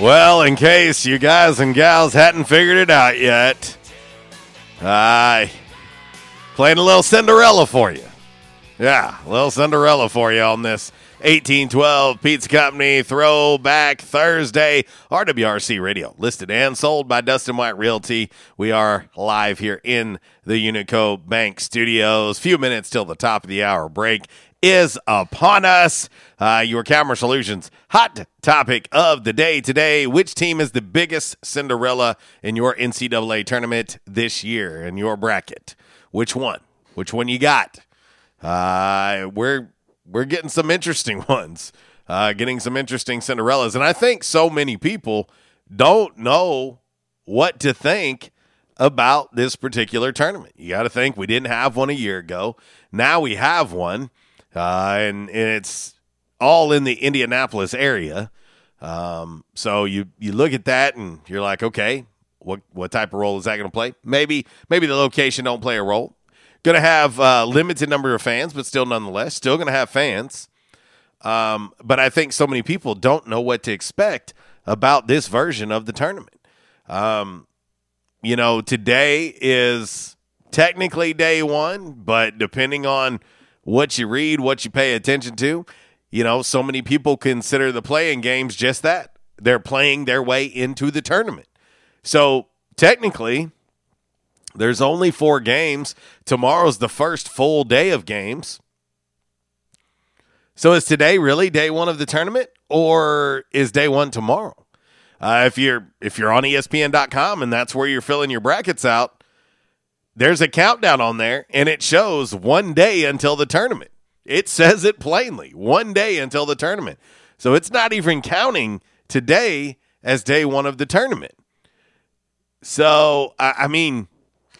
Speaker 7: Well, in case you guys and gals hadn't figured it out yet, I playing a little Cinderella for you. Yeah, a little Cinderella for you on this 1812 Pizza Company Throwback Thursday. RWRC Radio, listed and sold by Dustin White Realty. We are live here in the Unico Bank Studios. Few minutes till the top of the hour break is upon us. Uh, your Calmer Solutions hot topic of the day today. Which team is the biggest Cinderella in your NCAA tournament this year in your bracket? Which one? Which one you got? Uh, we're we're getting some interesting *laughs* ones, uh, getting some interesting Cinderellas, and I think so many people don't know what to think about this particular tournament. You got to think we didn't have one a year ago. Now we have one, uh, and, and it's all in the Indianapolis area. Um, so you you look at that and you're like, okay, what what type of role is that going to play? Maybe maybe the location don't play a role. Going to have a limited number of fans, but still, nonetheless, still going to have fans. Um, but I think so many people don't know what to expect about this version of the tournament. Um, you know, today is technically day one, but depending on what you read, what you pay attention to, you know, so many people consider the play-in games just that. They're playing their way into the tournament. So technically, there's only four games. Tomorrow's the first full day of games. So is today really day one of the tournament, or is day one tomorrow? Uh, if you're if you're on ESPN.com and that's where you're filling your brackets out, there's a countdown on there, and it shows one day until the tournament. It says it plainly, one day until the tournament. So it's not even counting today as day one of the tournament. So I, I mean,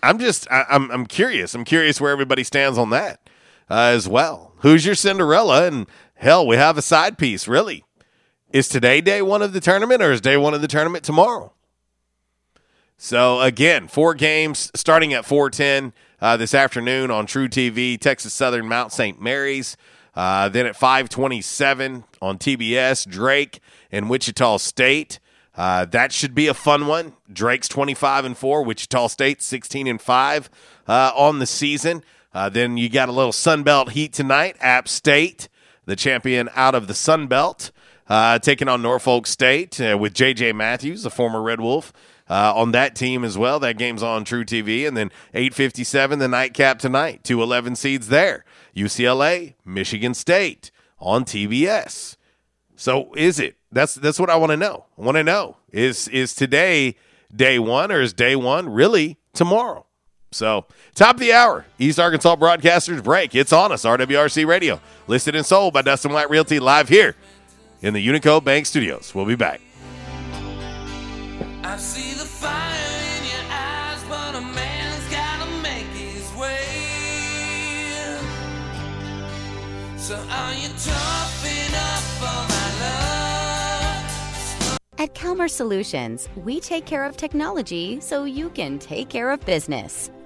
Speaker 7: I'm just I, I'm I'm curious. I'm curious where everybody stands on that uh, as well. Who's your Cinderella? And hell, we have a side piece. Really, is today day one of the tournament, or is day one of the tournament tomorrow? So again, four games starting at 4:10 uh, this afternoon on truTV. Texas Southern Mount St. Mary's. Uh, then at 5:27 on TBS, Drake and Wichita State. Uh, that should be a fun one. Drake's 25 and 4, Wichita State 16 and 5 uh, on the season. Uh, then you got a little Sun Belt heat tonight. App State, the champion out of the Sun Belt, uh, taking on Norfolk State with J.J. Matthews, the former Red Wolf. Uh, on that team as well. That game's on truTV. And then 857, the nightcap tonight. Two 11 seeds there. UCLA, Michigan State on TBS. So is it? That's that's what I want to know. I want to know is is today day one or is day one really tomorrow? So top of the hour, East Arkansas Broadcasters break. It's on us. RWRC Radio, listed and sold by Dustin White Realty, live here in the Unico Bank Studios. We'll be back.
Speaker 16: I see the fire in your eyes, but a man's gotta make his way. So are you tough enough for my love?
Speaker 17: At Calmer Solutions, we take care of technology so you can take care of business.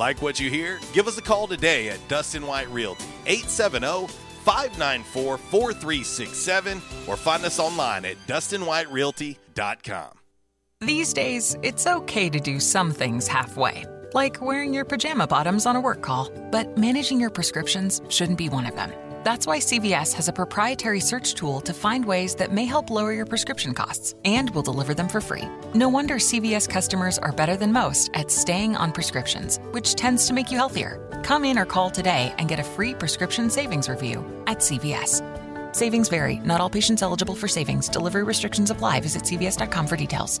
Speaker 7: Like what you hear? Give us a call today at Dustin White Realty, 870 594 4367, or find us online at DustinWhiteRealty.com.
Speaker 18: These days, it's okay to do some things halfway, like wearing your pajama bottoms on a work call, but managing your prescriptions shouldn't be one of them. That's why CVS has a proprietary search tool to find ways that may help lower your prescription costs, and will deliver them for free. No wonder CVS customers are better than most at staying on prescriptions, which tends to make you healthier. Come in or call today and get a free prescription savings review at CVS. Savings vary. Not all patients eligible for savings. Delivery restrictions apply. Visit cvs.com for details.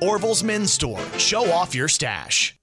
Speaker 19: Orville's Men's Store. Show off your stash.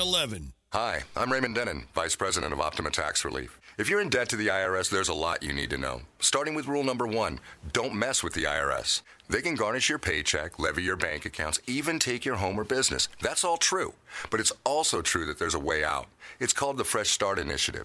Speaker 20: 5111.
Speaker 21: Hi, I'm Raymond Denon, Vice President of Optima Tax Relief. If you're in debt to the IRS, there's a lot you need to know. Starting with rule number one don't mess with the IRS. They can garnish your paycheck, levy your bank accounts, even take your home or business. That's all true. But it's also true that there's a way out. It's called the Fresh Start Initiative.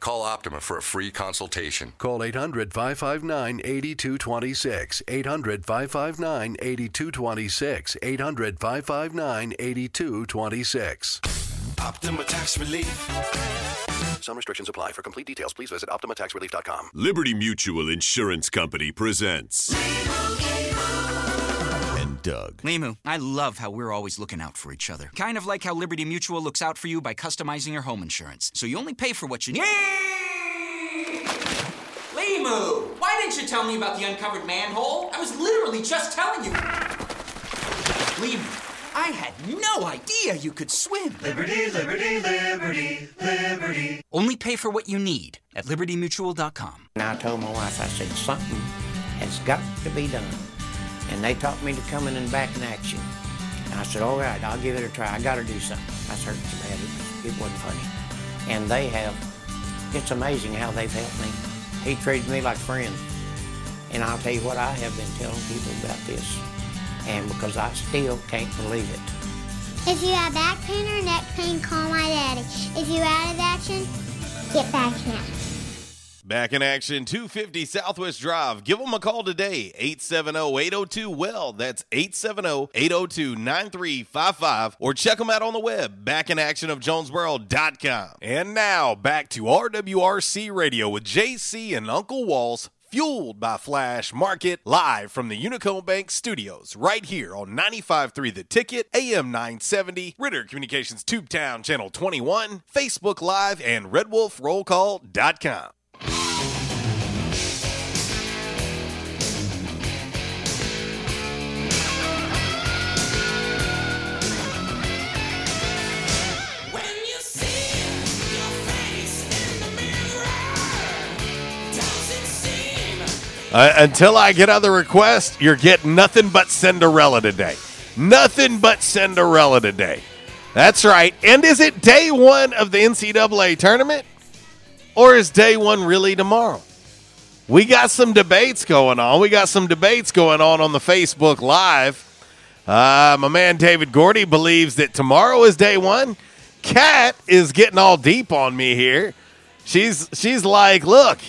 Speaker 21: Call Optima for a free consultation.
Speaker 22: Call 800 559 8226. 800 559 8226. 800 559 8226.
Speaker 23: Optima Tax Relief.
Speaker 24: Some restrictions apply. For complete details, please visit OptimaTaxRelief.com.
Speaker 25: Liberty Mutual Insurance Company presents. And Doug.
Speaker 26: Limu, I love how we're always looking out for each other. Kind of like how Liberty Mutual looks out for you by customizing your home insurance. So you only pay for what you need.
Speaker 27: Limu, why didn't you tell me about the uncovered manhole? I was literally just telling you. Limu, I had no idea you could swim.
Speaker 23: Liberty, liberty, liberty, liberty.
Speaker 26: Only pay for what you need at libertymutual.com.
Speaker 28: And I told my wife, I said, something has got to be done. And they taught me to come in and back in action. And I said, all right, I'll give it a try. I got to do something. I hurt so bad, it, it wasn't funny. And they have, it's amazing how they've helped me. He treated me like friends. And I'll tell you what, I have been telling people about this. And because I still can't believe it.
Speaker 29: If you have back pain or neck pain, call my daddy. If you're out of action, get back now.
Speaker 7: Back in action, 250 Southwest Drive. Give them a call today, 870-802-WELL. That's 870-802-9355. Or check them out on the web, backinactionofjonesboro.com. And now, back to RWRC Radio with JC and Uncle Walls, fueled by Flash Market, live from the Unico Bank Studios, right here on 95.3 The Ticket, AM 970, Ritter Communications Tubetown Channel 21, Facebook Live, and RedWolfRollCall.com. Uh, until I get other requests, you're getting nothing but Cinderella today. Nothing but Cinderella today. That's right. And is it day one of the NCAA tournament? Or is day one really tomorrow? We got some debates going on. We got some debates going on on the Facebook Live. Uh, my man David Gordy believes that tomorrow is day one. Kat is getting all deep on me here. She's she's like, look,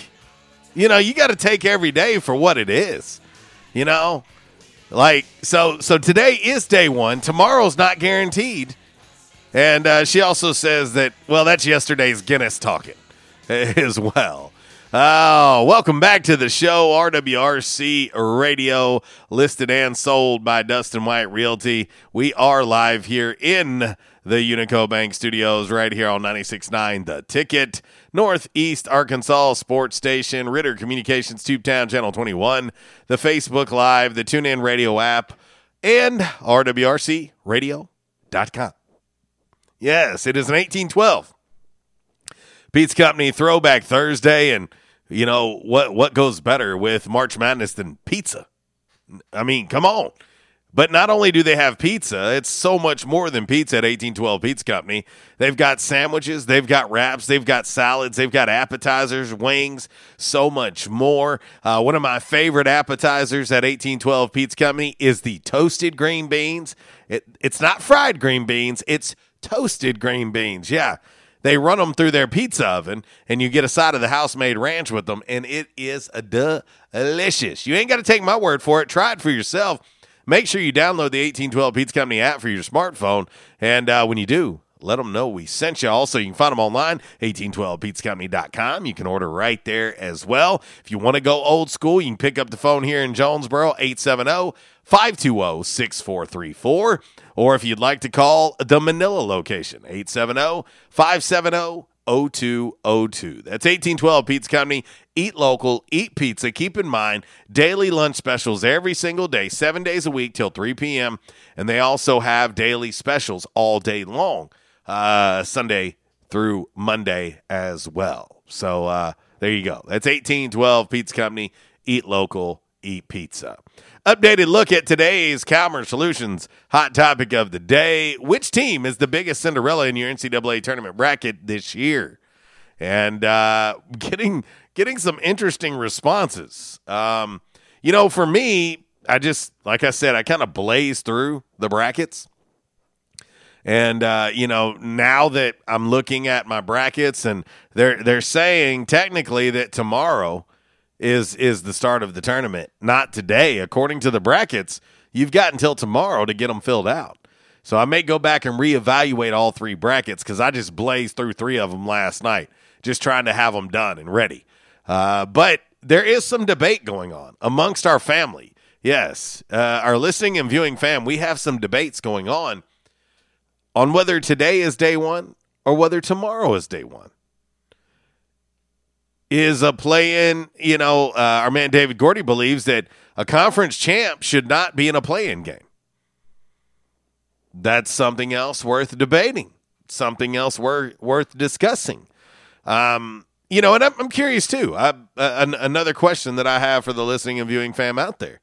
Speaker 7: you know, you got to take every day for what it is. You know, like so. So today is day one. Tomorrow's not guaranteed. And uh, she also says that well, that's yesterday's Guinness talking *laughs* as well. Oh, welcome back to the show, RWRC Radio, listed and sold by Dustin White Realty. We are live here in the Unico Bank Studios, right here on 96.9 The Ticket, Northeast Arkansas Sports Station, Ritter Communications Tubetown Channel 21, the Facebook Live, the TuneIn Radio app, and RWRCRadio.com. Yes, it is an 1812. Pizza Company Throwback Thursday, and you know what? What goes better with March Madness than pizza? I mean, come on. But not only do they have pizza, it's so much more than pizza at 1812 Pizza Company. They've got sandwiches, they've got wraps, they've got salads, they've got appetizers, wings, so much more. Uh, one of my favorite appetizers at 1812 Pizza Company is the toasted green beans. It, it's not fried green beans, it's toasted green beans. Yeah. They run them through their pizza oven, and you get a side of the house made ranch with them, and it is a delicious. You ain't got to take my word for it. Try it for yourself. Make sure you download the 1812 Pizza Company app for your smartphone, and uh, when you do, let them know we sent you. Also, you can find them online, 1812pizzacompany.com. You can order right there as well. If you want to go old school, you can pick up the phone here in Jonesboro, 870 520 6434. Or if you'd like to call the Manila location, 870 570 0202. That's 1812 Pizza Company. Eat local, eat pizza. Keep in mind, daily lunch specials every single day, seven days a week till 3 p.m. And they also have daily specials all day long, uh, Sunday through Monday as well. So uh, there you go. That's 1812 Pizza Company. Eat local, eat pizza. Updated look at today's Calmer Solutions hot topic of the day. Which team is the biggest Cinderella in your NCAA tournament bracket this year? And uh, getting getting some interesting responses. Um, you know, for me, I just like I said, I kind of blazed through the brackets. And uh, you know, now that I'm looking at my brackets and they're they're saying technically that tomorrow is is the start of the tournament, not today. According to the brackets, you've got until tomorrow to get them filled out. So I may go back and reevaluate all three brackets because I just blazed through three of them last night, just trying to have them done and ready. Uh, but there is some debate going on amongst our family. Yes, uh, our listening and viewing fam, we have some debates going on on whether today is day one or whether tomorrow is day one is a play in. You know, uh, our man David Gordy believes that a conference champ should not be in a play in game. that's something else worth debating, something else worth worth discussing. Um, you know, and I'm, I'm curious too. I, uh, an, another question that I have for the listening and viewing fam out there: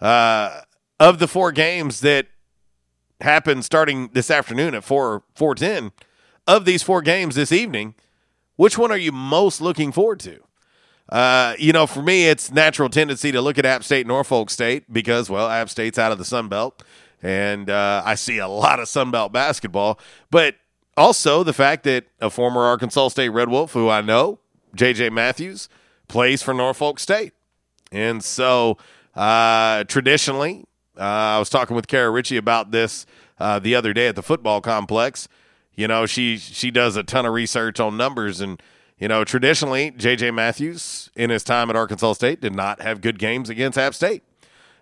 Speaker 7: uh, of the four games that happen starting this afternoon at four four ten, of these four games this evening, which one are you most looking forward to? Uh, you know, for me, it's natural tendency to look at App State, Norfolk State because, well, App State's out of the Sun Belt, and uh, I see a lot of Sun Belt basketball. But also the fact that a former Arkansas State Red Wolf, who I know, JJ Matthews, plays for Norfolk State, and so uh, traditionally, uh, I was talking with Kara Ritchie about this uh, the other day at the football complex. You know, she she does a ton of research on numbers and you know, traditionally, J.J. Matthews in his time at Arkansas State did not have good games against App State.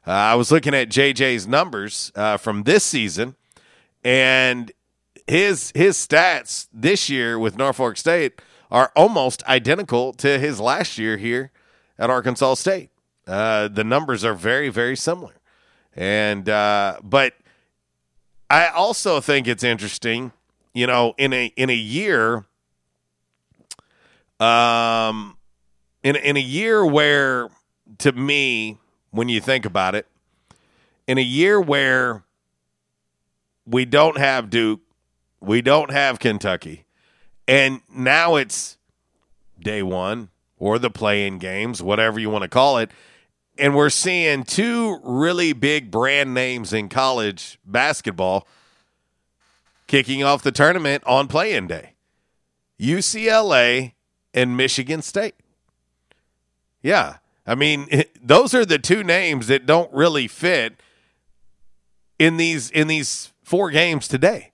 Speaker 7: Uh, I was looking at J.J.'s numbers uh, from this season, and his his stats this year with Norfolk State are almost identical to his last year here at Arkansas State. Uh, the numbers are very very similar, and uh, but I also think it's interesting, you know, in a in a year um, in in a year where, to me, when you think about it, in a year where we don't have Duke, we don't have Kentucky, and now it's day one or the play-in games, whatever you want to call it. And we're seeing two really big brand names in college basketball kicking off the tournament on play-in day. UCLA and Michigan State. Yeah. I mean, it, *laughs* those are the two names that don't really fit in these in these four games today.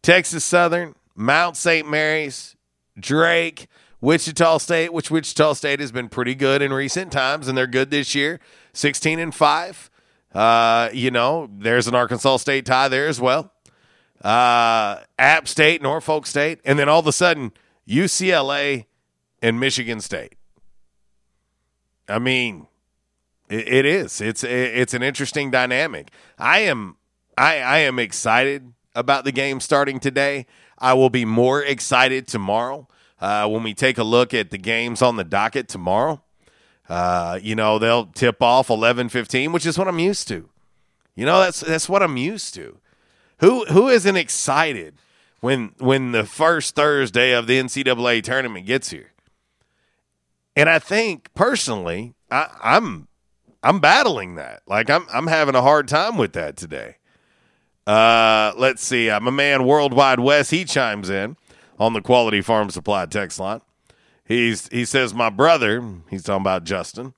Speaker 7: Texas Southern, Mount St. Mary's, Drake, Wichita State, which Wichita State has been pretty good in recent times, and they're good this year, 16 and 5. Uh, you know, there's an Arkansas State tie there as well. Uh, App State, Norfolk State, and then all of a sudden, UCLA and Michigan State. I mean, it, it is. It's it's an interesting dynamic. I am I I am excited about the game starting today. I will be more excited tomorrow uh, when we take a look at the games on the docket tomorrow. Uh, you know, they'll tip off eleven fifteen, which is what I'm used to. You know, that's that's what I'm used to. Who who isn't excited when when the first Thursday of the NCAA tournament gets here? And I think personally, I, I'm I'm battling that. Like I'm I'm having a hard time with that today. Uh, let's see. I'm a man worldwide West. He chimes in on the Quality Farm Supply text line. He's he says my brother. He's talking about Justin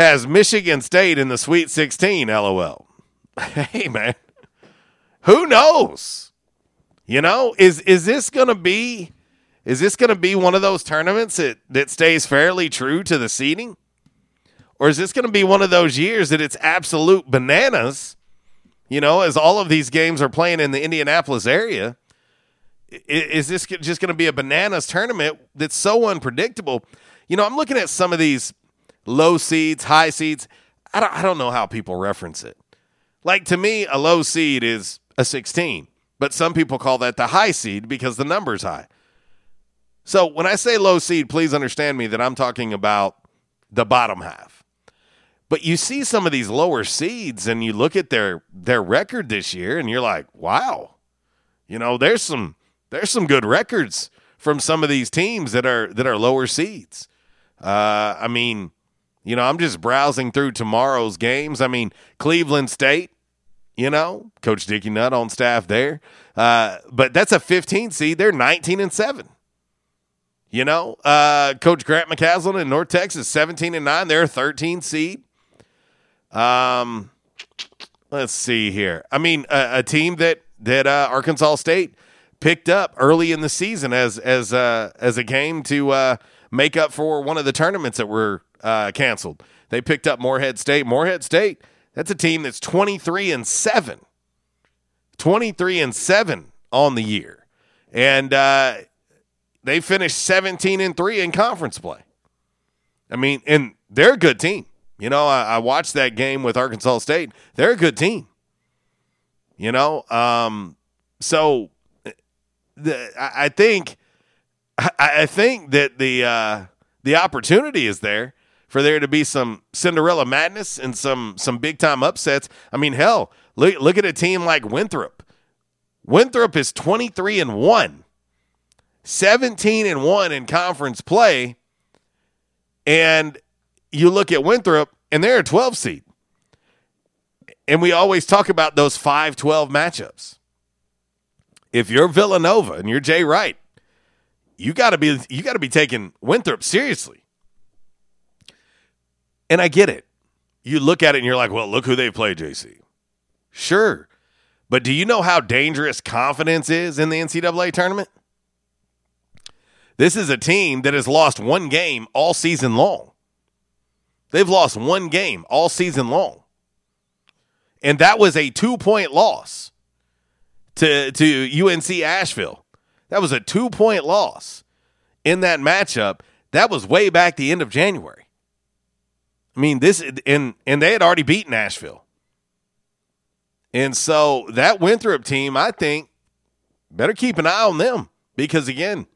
Speaker 7: has Michigan State in the Sweet 16. LOL. *laughs* hey man, who knows? You know, is is this to be is this to be one of those tournaments that, that stays fairly true to the seeding? Or is this to be one of those years that it's absolute bananas? You know, as all of these games are playing in the Indianapolis area, is this just going to be a bananas tournament that's so unpredictable? You know, I'm looking at some of these low seeds, high seeds. I don't, I don't know how people reference it. Like to me, a low seed is a 16, but some people call that the high seed because the number's high. So when I say low seed, please understand me that I'm talking about the bottom half. But you see some of these lower seeds and you look at their their record this year and you're like, "Wow. You know, there's some there's some good records from some of these teams that are that are lower seeds." Uh, I mean, you know, I'm just browsing through tomorrow's games. I mean, Cleveland State, you know, Coach Dickey Nutt on staff there. Uh, but that's a 15 seed. They're 19 and 7. You know, uh, Coach Grant McCasland in North Texas, 17 and 9. They're a 13 seed. Um, let's see here. I mean, a, a team that that uh, Arkansas State picked up early in the season as as uh, as a game to uh, make up for one of the tournaments that were uh, canceled. They picked up Morehead State. Morehead State, that's a team that's 23 and 7. 23 and 7 on the year. And uh, they finished 17 and 3 in conference play. I mean, and they're a good team. You know, I, I watched that game with Arkansas State. They're a good team. You know, um, so the, I, I think I, I think that the uh, the opportunity is there for there to be some Cinderella madness and some some big time upsets. I mean, hell, look look at a team like Winthrop. Winthrop is 23 and 1. 17 and 1 in conference play. And you look at Winthrop and they're a 12 seed. And we always talk about those 5 12 matchups. If you're Villanova and you're Jay Wright, you got to be you got to be taking Winthrop seriously. And I get it. You look at it and you're like, "Well, look who they play, JC." Sure. But do you know how dangerous confidence is in the NCAA tournament? This is a team that has lost one game all season long. They've lost one game all season long. And that was a two point loss to, to UNC Asheville. That was a two point loss in that matchup. That was way back the end of January. I mean, this and and they had already beaten Asheville. And so that Winthrop team, I think, better keep an eye on them because again,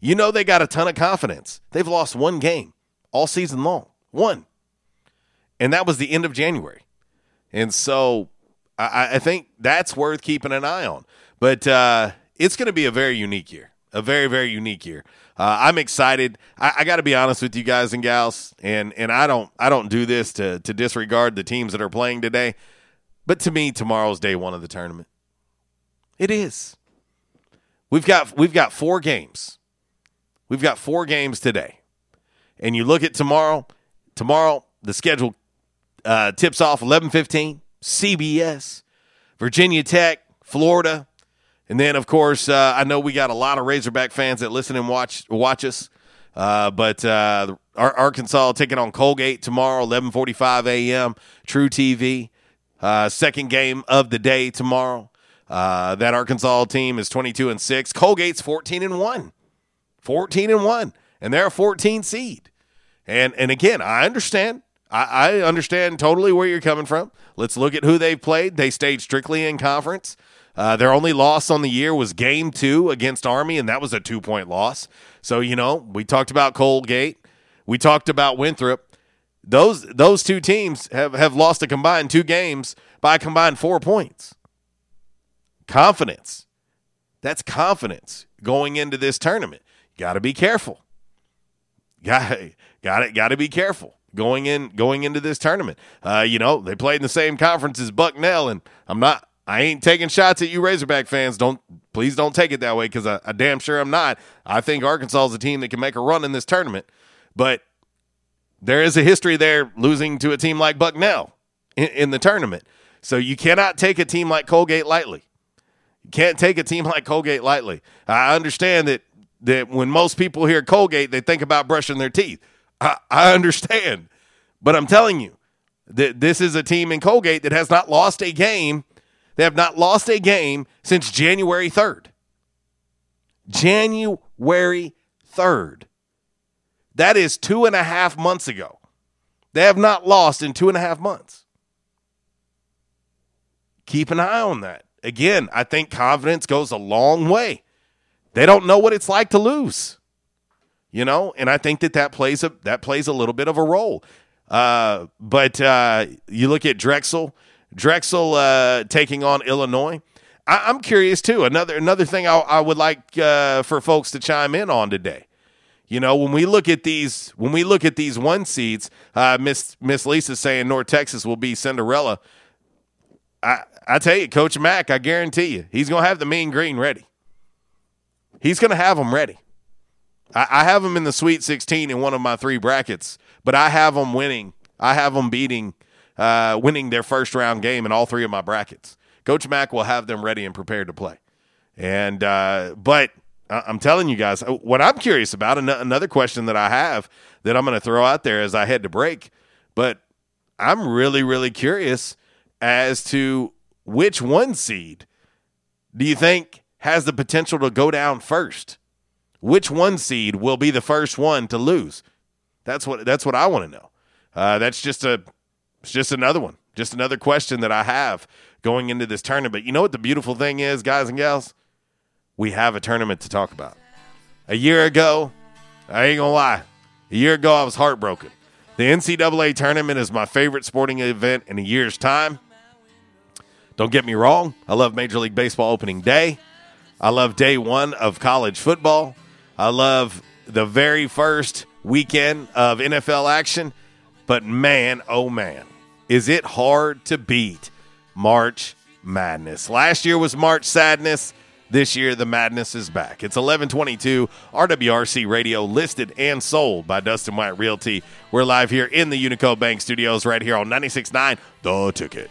Speaker 7: you know they got a ton of confidence. They've lost one game all season long. One. And that was the end of January. And so I, I think that's worth keeping an eye on. But uh, it's going to be a very unique year, a very, very unique year. Uh, I'm excited. I, I got to be honest with you guys and gals, and and I don't I don't do this to to disregard the teams that are playing today. But to me, tomorrow's day one of the tournament. It is. We've got we've got four games. We've got four games today. And you look at tomorrow, tomorrow the schedule uh, tips off 11:15 CBS, Virginia Tech, Florida, and then of course uh, I know we got a lot of Razorback fans that listen and watch watch us. Uh, but uh, Arkansas taking on Colgate tomorrow, 11:45 a.m. truTV. Uh, second game of the day tomorrow. Uh, that Arkansas team is 22 and 6. Colgate's 14 and 1. 14 and 1. And they're a 14 seed. And and again, I understand. I, I understand totally where you're coming from. Let's look at who they've played. They stayed strictly in conference. Uh, their only loss on the year was game two against Army, and that was a two point loss. So, you know, we talked about Colgate. We talked about Winthrop those those two teams have, have lost a combined two games by a combined four points. Confidence. That's confidence going into this tournament. Got to be careful. Got got it. Got to be careful going in going into this tournament. Uh, you know they played in the same conference as Bucknell, and I'm not. I ain't taking shots at you Razorback fans. Don't please don't take it that way because I, I damn sure I'm not. I think Arkansas is a team that can make a run in this tournament, but there is a history there losing to a team like Bucknell in, in the tournament. So you cannot take a team like Colgate lightly. You can't take a team like Colgate lightly. I understand that that when most people hear Colgate, they think about brushing their teeth. I, I understand. But I'm telling you that this is a team in Colgate that has not lost a game. They have not lost a game since January 3rd. January 3rd. That is two and a half months ago. They have not lost in two and a half months. Keep an eye on that. Again, I think confidence goes a long way. They don't know what it's like to lose, you know, and I think that that plays a that plays a little bit of a role. Uh, but uh, you look at Drexel, Drexel uh, taking on Illinois. I, am curious too. Another another thing I, I would like uh, for folks to chime in on today. You know, when we look at these, when we look at these one seeds, uh, Miss Miss Lisa saying North Texas will be Cinderella. I I tell you, Coach Mack, I guarantee you, he's gonna have the mean green ready. He's gonna have them ready. I, I have them in the Sweet 16 in one of my three brackets, but I have them winning. I have them beating, uh, winning their first round game in all three of my brackets. Coach Mack will have them ready and prepared to play. And uh, but I'm telling you guys, uh, what I'm curious about, another question that I have that I'm going to throw out there as I head to break, but I'm really, really curious as to which one seed do you think has the potential to go down first? Which one seed will be the first one to lose? That's what that's what I want to know. Uh, that's just a it's just another one, just another question that I have going into this tournament. You know what the beautiful thing is, guys and gals? We have a tournament to talk about. A year ago, I ain't gonna lie, a year ago I was heartbroken. The NCAA tournament is my favorite sporting event in a year's time. Don't get me wrong, I love Major League Baseball opening day. I love day one of college football. I love the very first weekend of NFL action. But man, oh man, is it hard to beat March Madness. Last year was March Sadness. This year, the madness is back. It's 1122 RWRC Radio, listed and sold by Dustin White Realty. We're live here in the Unico Bank Studios right here on 96.9 The Ticket.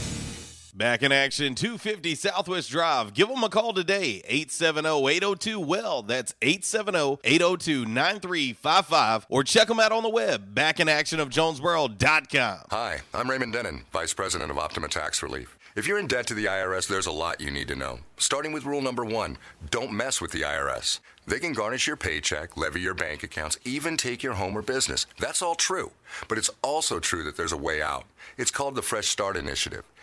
Speaker 7: Back in action, 250 Southwest Drive. Give them a call today, 870-802-WELL. That's 870-802-9355. Or check them out on the web, backinactionofjonesboro.com.
Speaker 21: Hi, I'm Raymond Denon, Vice President of Optima Tax Relief. If you're in debt to the IRS, there's a lot you need to know. Starting with rule number one don't mess with the IRS. They can garnish your paycheck, levy your bank accounts, even take your home or business. That's all true. But it's also true that there's a way out. It's called the Fresh Start Initiative.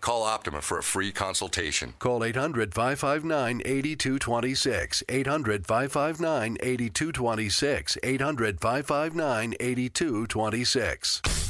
Speaker 21: Call Optima for a free consultation.
Speaker 22: Call 800 559 8226. 800 559 8226. 800 559 8226.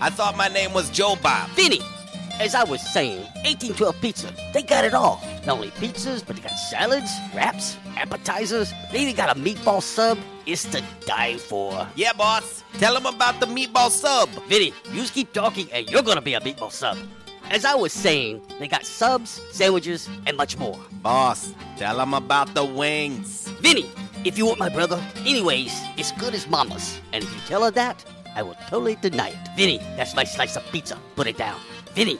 Speaker 16: I thought my name was Joe Bob.
Speaker 30: Vinny, as I was saying, 1812 Pizza, they got it all. Not only pizzas, but they got salads, wraps, appetizers. They even got a meatball sub. It's to die for.
Speaker 16: Yeah, boss. Tell them about the meatball sub.
Speaker 30: Vinny, you just keep talking and you're gonna be a meatball sub. As I was saying, they got subs, sandwiches, and much more.
Speaker 16: Boss, tell them about the wings.
Speaker 30: Vinny, if you want my brother, anyways, it's good as mama's. And if you tell her that, I will totally deny it. Vinny, that's my slice of pizza. Put it down. Vinny,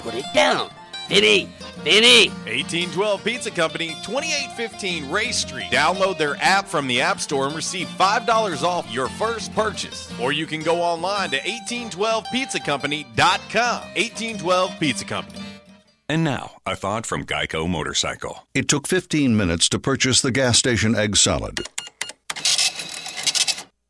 Speaker 30: put it down. Vinny, Vinny.
Speaker 31: 1812 Pizza Company, 2815 Ray Street. Download their app from the App Store and receive $5 off your first purchase. Or you can go online to 1812pizzacompany.com. 1812 Pizza Company.
Speaker 32: And now, a thought from Geico Motorcycle.
Speaker 33: It took 15 minutes to purchase the gas station egg salad.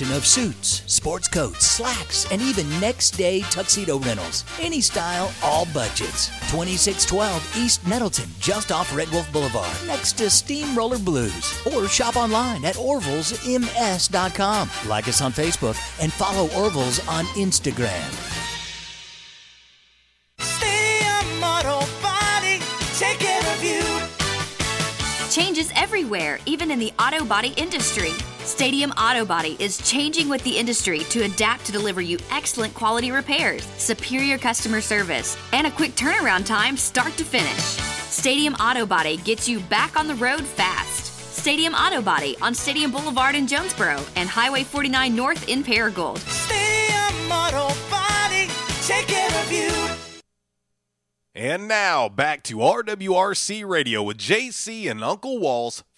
Speaker 9: of suits, sports coats, slacks, and even next day tuxedo rentals. Any style, all budgets. 2612 East Nettleton, just off Red Wolf Boulevard, next to Steamroller Blues. Or shop online at orvillesms.com. Like us on Facebook and follow Orville's on Instagram.
Speaker 12: Stadium Auto Body, take care of you.
Speaker 34: Changes everywhere, even in the auto body industry. Stadium Auto Body is changing with the industry to adapt to deliver you excellent quality repairs, superior customer service, and a quick turnaround time start to finish. Stadium Auto Body gets you back on the road fast. Stadium Auto Body on Stadium Boulevard in Jonesboro and Highway 49 North in Paragould.
Speaker 12: Stadium Auto Body, take care of you.
Speaker 7: And now back to RWRC Radio with JC and Uncle Walls,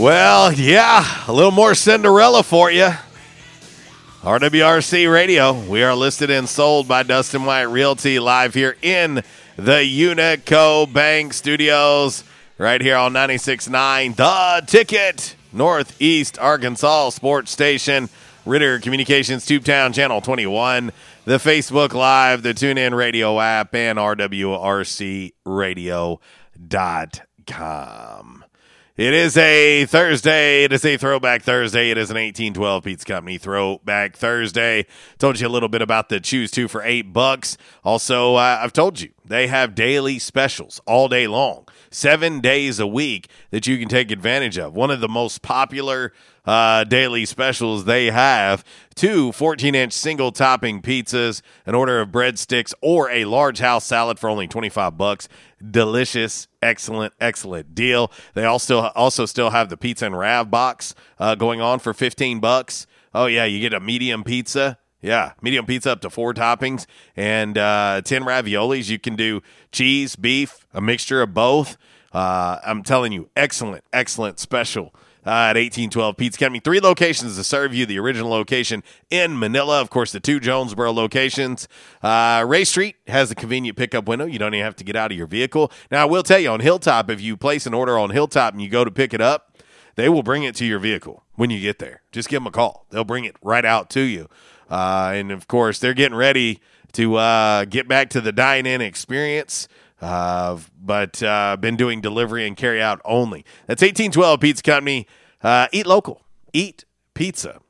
Speaker 7: Well, yeah, a little more Cinderella for you. RWRC Radio. We are listed and sold by Dustin White Realty live here in the Unico Bank Studios, right here on 96.9 The Ticket, Northeast Arkansas Sports Station, Ritter Communications Tubetown Channel 21, the Facebook Live, the TuneIn Radio app, and RWRCRadio.com. It is a Thursday. It is a throwback Thursday. It is an 1812 Pizza Company throwback Thursday. Told you a little bit about the choose two for eight bucks. Also, uh, I've told you they have daily specials all day long, seven days a week that you can take advantage of. One of the most popular uh, daily specials they have two 14 inch single topping pizzas, an order of breadsticks, or a large house salad for only 25 bucks. Delicious, excellent, excellent deal. They also also still have the pizza and rav box uh, going on for 15 bucks. Oh yeah, you get a medium pizza. Yeah, medium pizza up to four toppings and uh, 10 raviolis. You can do cheese, beef, a mixture of both. Uh, I'm telling you, excellent, excellent special at 1812 Pizza Company. Three locations to serve you. The original location in Manila, of course, the two Jonesboro locations. Uh, Ray Street has a convenient pickup window. You don't even have to get out of your vehicle. Now, I will tell you on Hilltop, if you place an order on Hilltop and you go to pick it up, they will bring it to your vehicle when you get there. Just give them a call. They'll bring it right out to you. Uh, and of course, they're getting ready to uh, get back to the dine in experience. Uh, but uh, been doing delivery and carry out only. That's 1812 Pizza Company. Uh, eat local. Eat pizza.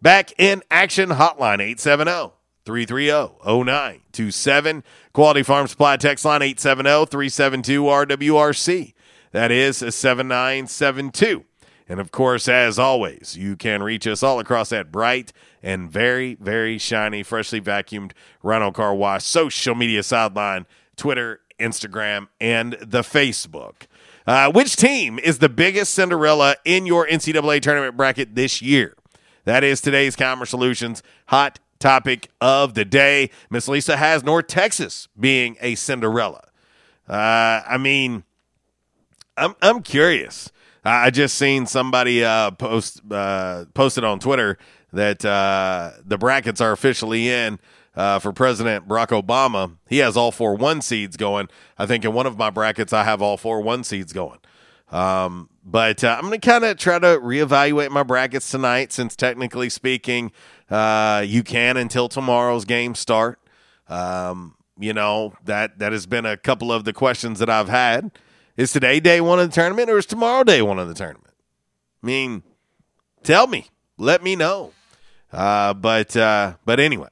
Speaker 7: Back in action hotline 870 330 0927. Quality Farm Supply text line 870 372 RWRC. That is 7972. And of course, as always, you can reach us all across that bright and very, very shiny, freshly vacuumed Rhino Car Wash. Social media sideline, Twitter, Instagram, and the Facebook. Uh, which team is the biggest Cinderella in your NCAA tournament bracket this year? That is today's Calmer Solutions hot topic of the day. Miss Lisa has North Texas being a Cinderella. Uh, I mean, I'm I'm curious. I just seen somebody uh, post uh, posted on Twitter that uh, the brackets are officially in uh, for President Barack Obama. He has all four one seeds going. I think in one of my brackets I have all four one seeds going. Um, but uh, I'm going to kind of try to reevaluate my brackets tonight, since technically speaking, uh, you can until tomorrow's game start. Um, you know that that has been a couple of the questions that I've had. Is today day one of the tournament, or is tomorrow day one of the tournament? I mean, tell me, let me know. Uh, but uh, but anyway,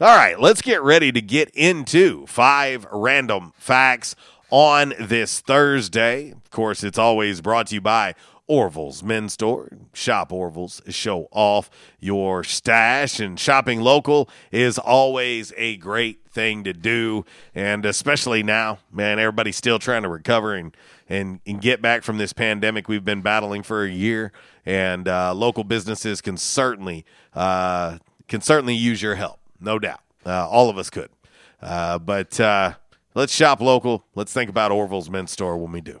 Speaker 7: all right, let's get ready to get into five random facts on this Thursday. Of course, it's always brought to you by Orville's Men's Store. Shop Orville's, show off your stash, and shopping local is always a great thing to do. And especially now, man, everybody's still trying to recover and, and, and get back from this pandemic we've been battling for a year. And uh, local businesses can certainly uh, can certainly use your help, no doubt. Uh, all of us could. Uh, but uh, let's shop local. Let's think about Orville's Men's Store when we do.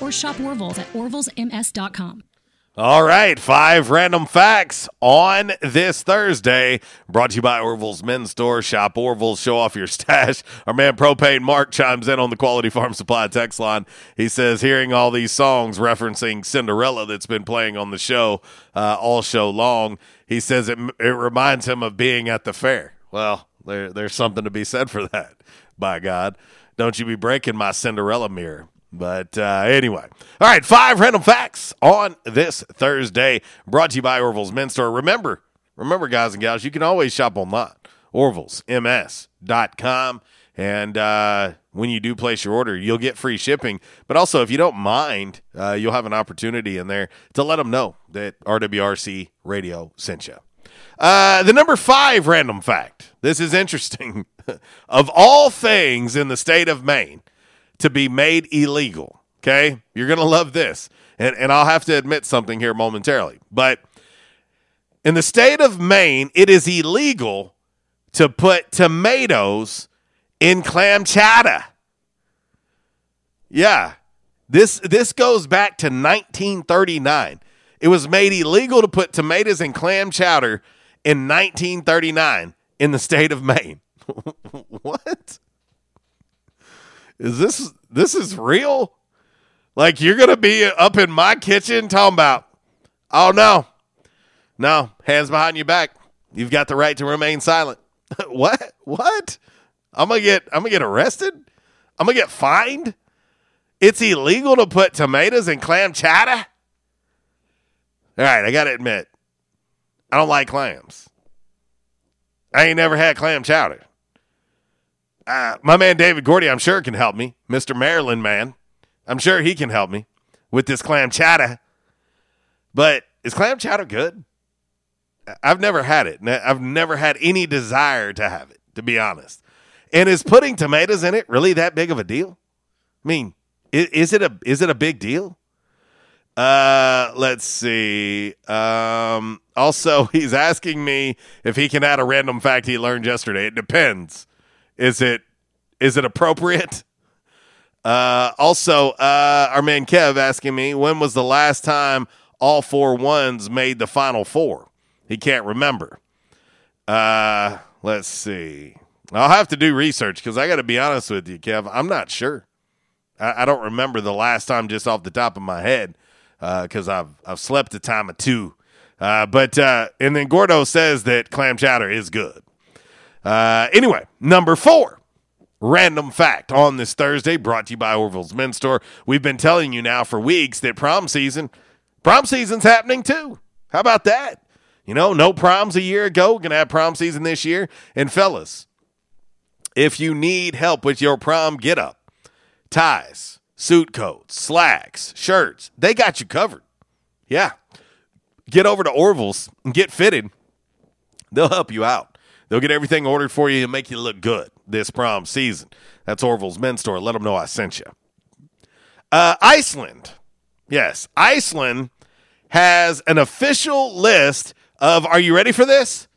Speaker 35: or shop Orville's at orvillesms.com.
Speaker 7: All right, five random facts on this Thursday. Brought to you by Orville's Men's Store. Shop Orville's, show off your stash. Our man Propane Mark chimes in on the Quality Farm Supply text line. He says, hearing all these songs referencing Cinderella that's been playing on the show uh, all show long, he says it, it reminds him of being at the fair. Well, there, there's something to be said for that, by God. Don't you be breaking my Cinderella mirror. But uh, anyway, all right, five random facts on this Thursday, brought to you by Orville's Men's Store. Remember, remember, guys and gals, you can always shop online, orvillesms.com. And uh, when you do place your order, you'll get free shipping. But also, if you don't mind, uh, you'll have an opportunity in there to let them know that RWRC Radio sent you. Uh, the number five random fact. This is interesting. *laughs* of all things in the state of Maine, to be made illegal. Okay. You're going to love this. And, and I'll have to admit something here momentarily. But in the state of Maine, it is illegal to put tomatoes in clam chowder. Yeah. This this goes back to 1939. It was made illegal to put tomatoes in clam chowder in 1939 in the state of Maine. *laughs* what? Is this this is real? Like you're gonna be up in my kitchen talking about, oh no, no, hands behind your back. You've got the right to remain silent. *laughs* what? What? I'm gonna get I'm gonna get arrested? I'm gonna get fined? It's illegal to put tomatoes in clam chowder? All right, I gotta admit, I don't like clams. I ain't never had clam chowder. Uh, my man David Gordy, I'm sure can help me. Mr. Maryland man, I'm sure he can help me with this clam chowder. But is clam chowder good? I've never had it. I've never had any desire to have it, to be honest. And is putting tomatoes in it really that big of a deal? I mean, is it a is it a big deal? Uh, let's see. Um, also, *laughs* he's asking me if he can add a random fact he learned yesterday. It depends. Is it is it appropriate? Uh, also, uh, our man Kev asking me when was the last time all four ones made the final four? He can't remember. Uh, let's see. I'll have to do research because I got to be honest with you, Kev. I'm not sure. I, I, don't remember the last time just off the top of my head because uh, I've I've slept a time or two Uh, but uh, and then Gordo says that clam chowder is good. Uh, anyway, number four, random fact on this Thursday, brought to you by Orville's Men's Store. We've been telling you now for weeks that prom season, prom season's happening too. How about that? You know, no proms a year ago, gonna have prom season this year. And fellas, if you need help with your prom get up, ties, suit coats, slacks, shirts, they got you covered. Yeah. Get over to Orville's and get fitted. They'll help you out. They'll get everything ordered for you and make you look good this prom season. That's Orville's men's store. Let them know I sent you. Uh, Iceland. Yes, Iceland has an official list of, are you ready for this?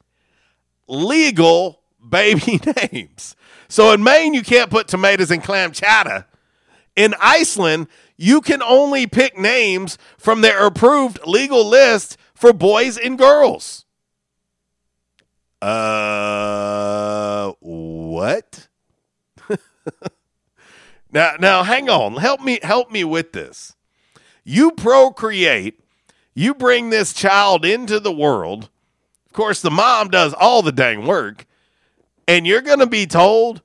Speaker 7: Legal baby *laughs* names. So in Maine, you can't put tomatoes and clam chowder. In Iceland, you can only pick names from their approved legal list for boys and girls. Uh, what? *laughs* now, now, hang on. Help me, help me with this. You procreate, you bring this child into the world. Of course, the mom does all the dang work, and you're going to be told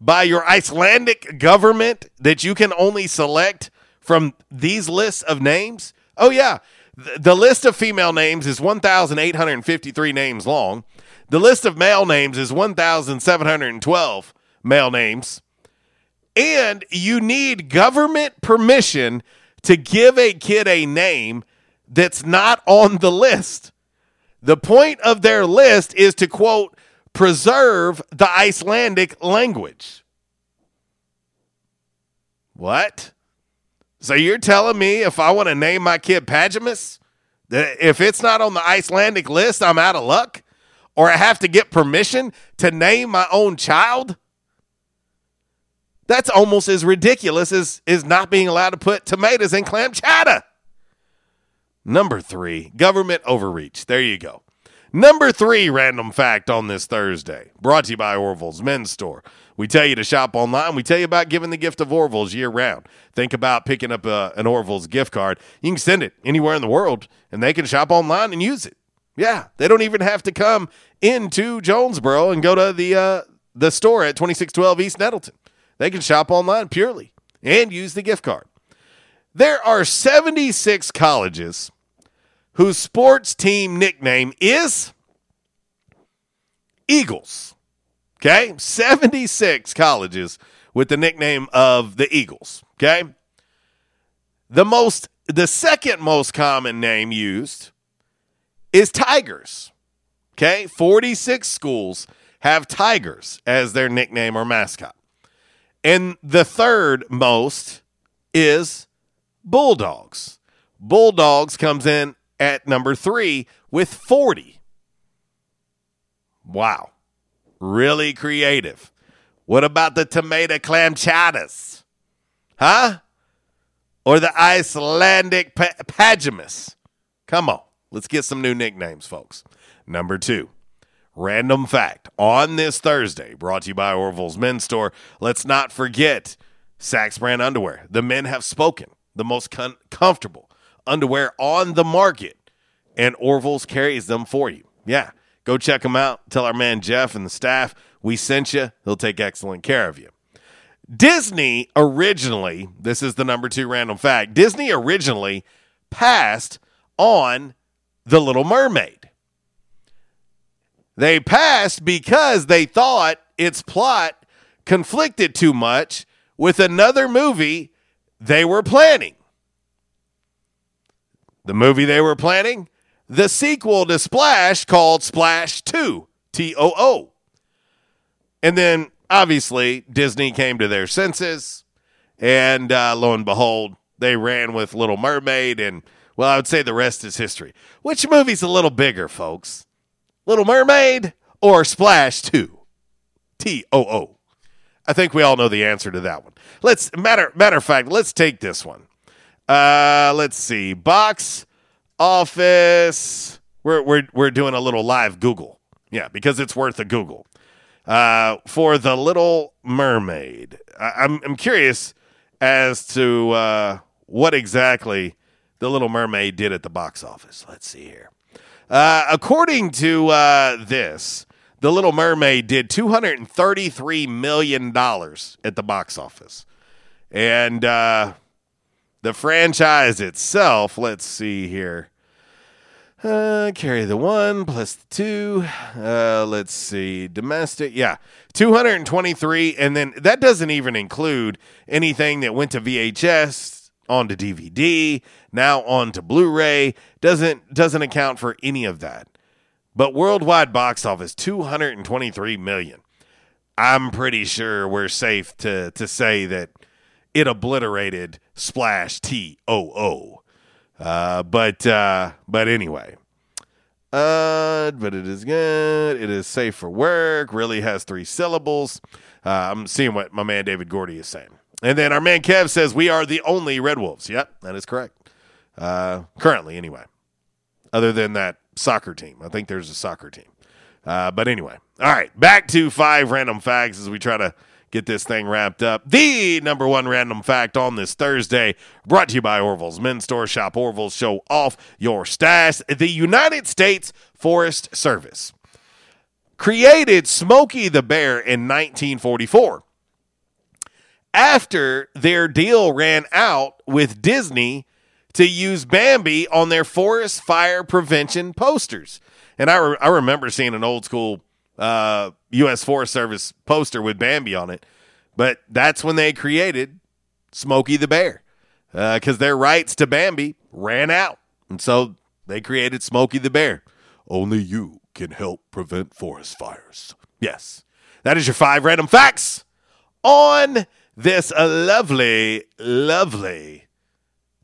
Speaker 7: by your Icelandic government that you can only select from these lists of names. Oh, yeah. The, the list of female names is 1,853 names long. The list of male names is 1,712 male names. And you need government permission to give a kid a name that's not on the list. The point of their list is to quote, preserve the Icelandic language. What? So you're telling me if I want to name my kid Pajamas, that if it's not on the Icelandic list, I'm out of luck? Or I have to get permission to name my own child? That's almost as ridiculous as, as not being allowed to put tomatoes in clam chowder. Number three, government overreach. There you go. Number three random fact on this Thursday, brought to you by Orville's Men's Store. We tell you to shop online. We tell you about giving the gift of Orville's year round. Think about picking up a, an Orville's gift card. You can send it anywhere in the world, and they can shop online and use it. Yeah, they don't even have to come into Jonesboro and go to the uh, the store at 2612 East Nettleton. They can shop online purely and use the gift card. There are 76 colleges whose sports team nickname is Eagles. Okay? 76 colleges with the nickname of the Eagles. Okay? The most the second most common name used is Tigers. Okay? 46 schools have Tigers as their nickname or mascot. And the third most is Bulldogs. Bulldogs comes in at number three with 40. Wow. Really creative. What about the tomato clam chowders? Huh? Or the Icelandic pa- pajamas? Come on. Let's get some new nicknames, folks. Number two, random fact on this Thursday, brought to you by Orville's Men's Store. Let's not forget Saxx brand underwear. The men have spoken. The most comfortable underwear on the market, and Orville's carries them for you. Yeah, go check them out. Tell our man Jeff and the staff we sent you. He'll take excellent care of you. Disney originally, this is the number two random fact, Disney originally passed on The Little Mermaid. They passed because they thought its plot conflicted too much with another movie they were planning. The movie they were planning? The sequel to Splash called Splash 2, T O O. And then obviously Disney came to their senses, and uh, lo and behold, they ran with Little Mermaid, and well, I would say the rest is history. Which movie's a little bigger, folks? Little Mermaid or Splash 2? T O O. I think we all know the answer to that one. Let's matter matter of fact, let's take this one. Uh, let's see. Box office. We're we're we're doing a little live Google. Yeah, because it's worth a Google. Uh, for the Little Mermaid, I, I'm I'm curious as to uh, what exactly the Little Mermaid did at the box office. Let's see here. Uh, according to uh, this, The Little Mermaid did $233 million at the box office. And uh, the franchise itself, let's see here. Uh, carry the one plus the two. Uh, let's see. Domestic. Yeah. 223. And then that doesn't even include anything that went to VHS, onto DVD, now onto Blu-ray. Doesn't doesn't account for any of that. But worldwide box office 223 million. I'm pretty sure we're safe to to say that it obliterated Splash T O O. Uh, but uh, but anyway, uh, but it is good. It is safe for work. Really has three syllables. Uh, I'm seeing what my man David Gordy is saying, and then our man Kev says we are the only Red Wolves. Yep, that is correct. Uh, currently, anyway. Other than that soccer team, I think there's a soccer team. Uh, but anyway, all right, back to five random facts as we try to get this thing wrapped up. The number one random fact on this Thursday, brought to you by Orville's Men's Store. Shop Orville's, show off your stash. The United States Forest Service created Smokey the Bear in 1944 after their deal ran out with Disney to use Bambi on their forest fire prevention posters. And I, re- I remember seeing an old school uh, U.S. Forest Service poster with Bambi on it. But that's when they created Smokey the Bear because uh, their rights to Bambi ran out. And so they created Smokey the Bear. Only you can help prevent forest fires. Yes. That is your five random facts on this a lovely, lovely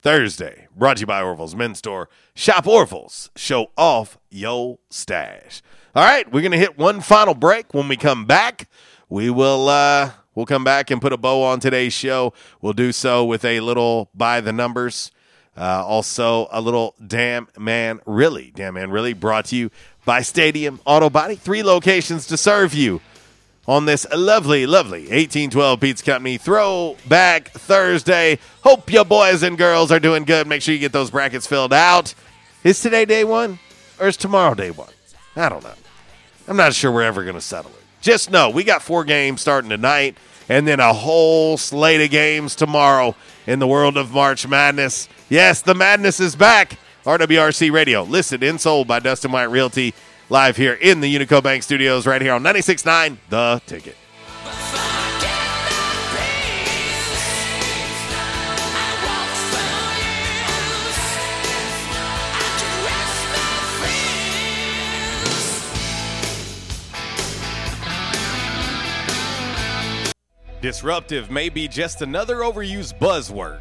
Speaker 7: Thursday. Brought to you by Orville's Men's Store. Shop Orville's. Show off yo stash. All right, we're gonna hit one final break. When we come back, we will uh we'll come back and put a bow on today's show. We'll do so with a little by the numbers. Uh, also, a little damn man, really, damn man, really brought to you by Stadium Auto Body. Three locations to serve you on this lovely, lovely 1812 Pizza Company Throwback Thursday. Hope you boys and girls are doing good. Make sure you get those brackets filled out. Is today day one or is tomorrow day one? I don't know. I'm not sure we're ever going to settle it. Just know we got four games starting tonight and then a whole slate of games tomorrow in the world of March Madness. Yes, the madness is back. RWRC Radio, listed and sold by Dustin White Realty, live here in the Unico Bank Studios, right here on 96.9 The Ticket. Disruptive may be just another overused buzzword,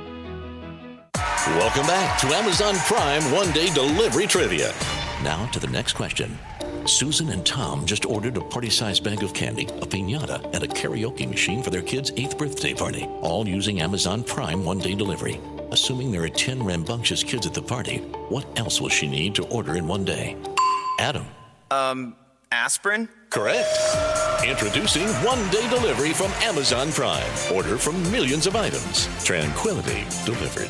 Speaker 36: Welcome back to Amazon Prime One Day Delivery Trivia. Now to the next question. Susan and Tom just ordered a party sized bag of candy, a pinata, and a karaoke machine for their kid's eighth birthday party, all using Amazon Prime One Day Delivery. Assuming there are 10 rambunctious kids at the party, what else will she need to order in one day? Adam.
Speaker 37: Um, aspirin?
Speaker 36: Correct. Introducing one day delivery from Amazon Prime. Order from millions of items. Tranquility delivered.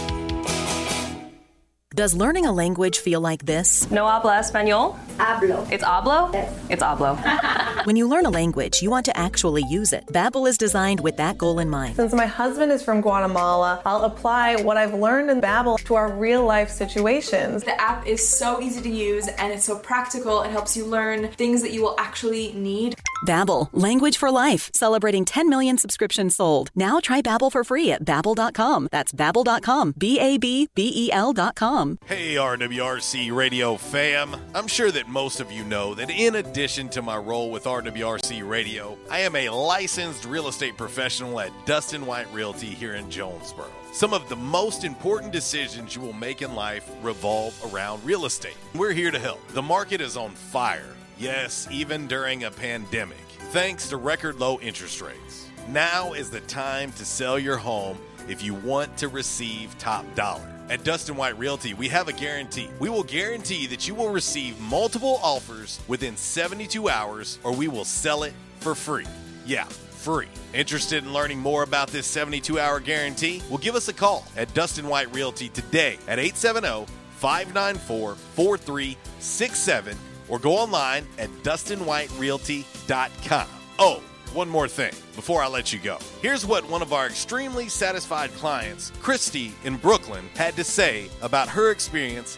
Speaker 38: Does learning a language feel like this?
Speaker 39: No habla español? Hablo. It's hablo? Yes. It's hablo. *laughs*
Speaker 38: when you learn a language, you want to actually use it. Babbel is designed with that goal in mind.
Speaker 39: Since my husband is from Guatemala, I'll apply what I've learned in Babbel to our real life situations.
Speaker 40: The app is so easy to use and it's so practical. It helps you learn things that you will actually need.
Speaker 38: Babbel, language for life, celebrating 10 million subscriptions sold. Now try Babbel for free at babbel.com. That's babbel.com, B A B B E L.com.
Speaker 7: Hey, RWRC Radio fam. I'm sure that most of you know that in addition to my role with RWRC Radio, I am a licensed real estate professional at Dustin White Realty here in Jonesboro. Some of the most important decisions you will make in life revolve around real estate. We're here to help. The market is on fire. Yes, even during a pandemic, thanks to record low interest rates. Now is the time to sell your home if you want to receive top dollar. At Dustin White Realty, we have a guarantee. We will guarantee that you will receive multiple offers within 72 hours, or we will sell it for free. Yeah, free. Interested in learning more about this 72 hour guarantee? Well, give us a call at Dustin White Realty today at 870 594 4367 or go online at DustinWhiteRealty.com. Oh, one more thing before I let you go. Here's what one of our extremely satisfied clients, Christy in Brooklyn, had to say about her experience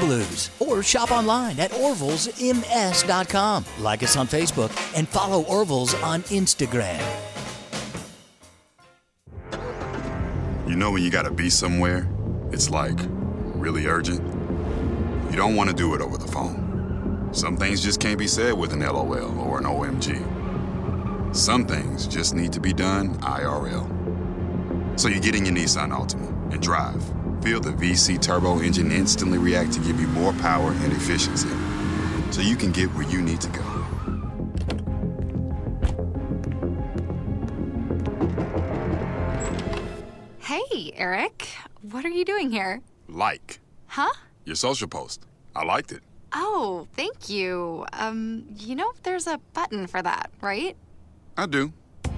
Speaker 9: Blues. Or shop online at orvillesms.com. Like us on Facebook and follow Orville's on Instagram.
Speaker 41: You know when you gotta be somewhere, it's like really urgent. You don't want to do it over the phone. Some things just can't be said with an LOL or an OMG. Some things just need to be done IRL. So you get in your Nissan Altima and drive. Feel the VC turbo engine instantly react to give you more power and efficiency. So you can get where you need to go.
Speaker 42: Hey, Eric. What are you doing here?
Speaker 41: Like
Speaker 42: Huh?
Speaker 41: your social post. I liked it.
Speaker 42: Oh, thank you. Um, you know, there's a button for that, right?
Speaker 41: I do.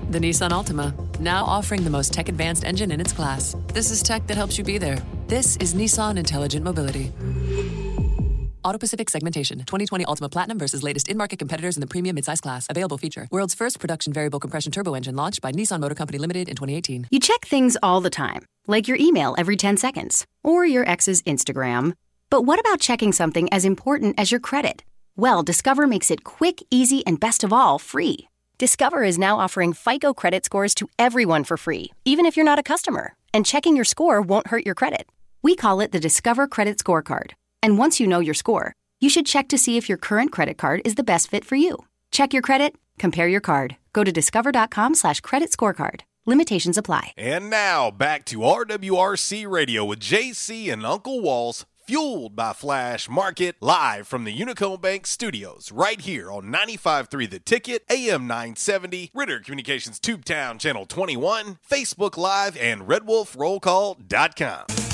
Speaker 43: The Nissan Altima, now offering the most tech advanced engine in its class. This is tech that helps you be there. This is Nissan Intelligent Mobility. AutoPacific segmentation 2020 Altima Platinum versus latest in market competitors in the premium midsize class. Available feature. World's first production variable compression turbo engine launched by Nissan Motor Company Limited in 2018.
Speaker 44: You check things all the time, like your email every 10 seconds or your ex's Instagram. But what about checking something as important as your credit? Well, Discover makes it quick, easy, and best of all, free. Discover is now offering FICO credit scores to everyone for free, even if you're not a customer. And checking your score won't hurt your credit. We call it the Discover Credit Scorecard. And once you know your score, you should check to see if your current credit card is the best fit for you. Check your credit, compare your card. Go to discover.com slash credit scorecard. Limitations apply.
Speaker 7: And now back to RWRC Radio with JC and Uncle Walls, fueled by Flash Market, live from the Unico Bank studios, right here on 95.3 The Ticket, AM 970, Ritter Communications Tubetown Channel 21, Facebook Live, and RedWolfRollCall.com.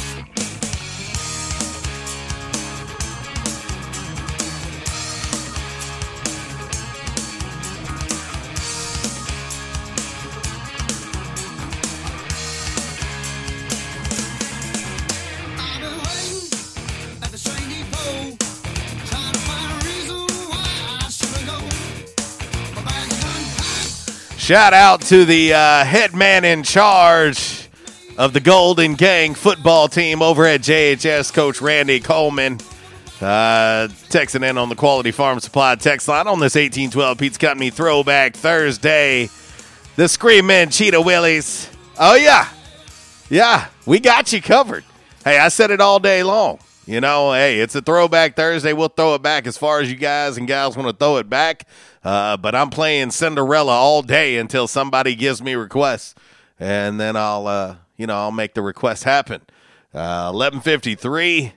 Speaker 7: Shout out to the uh, head man in charge of the Golden Gang football team over at JHS, Coach Randy Coleman. Uh, texting in on the Quality Farm Supply text line on this 1812 Pizza Company Throwback Thursday. The Screamin' Cheetah Wheelies. Oh, yeah. Yeah, we got you covered. Hey, I said it all day long. You know, hey, it's a throwback Thursday. We'll throw it back as far as you guys and gals want to throw it back. Uh, but I'm playing Cinderella all day until somebody gives me requests, and then I'll, uh, you know, I'll make the request happen. Uh, 11:53,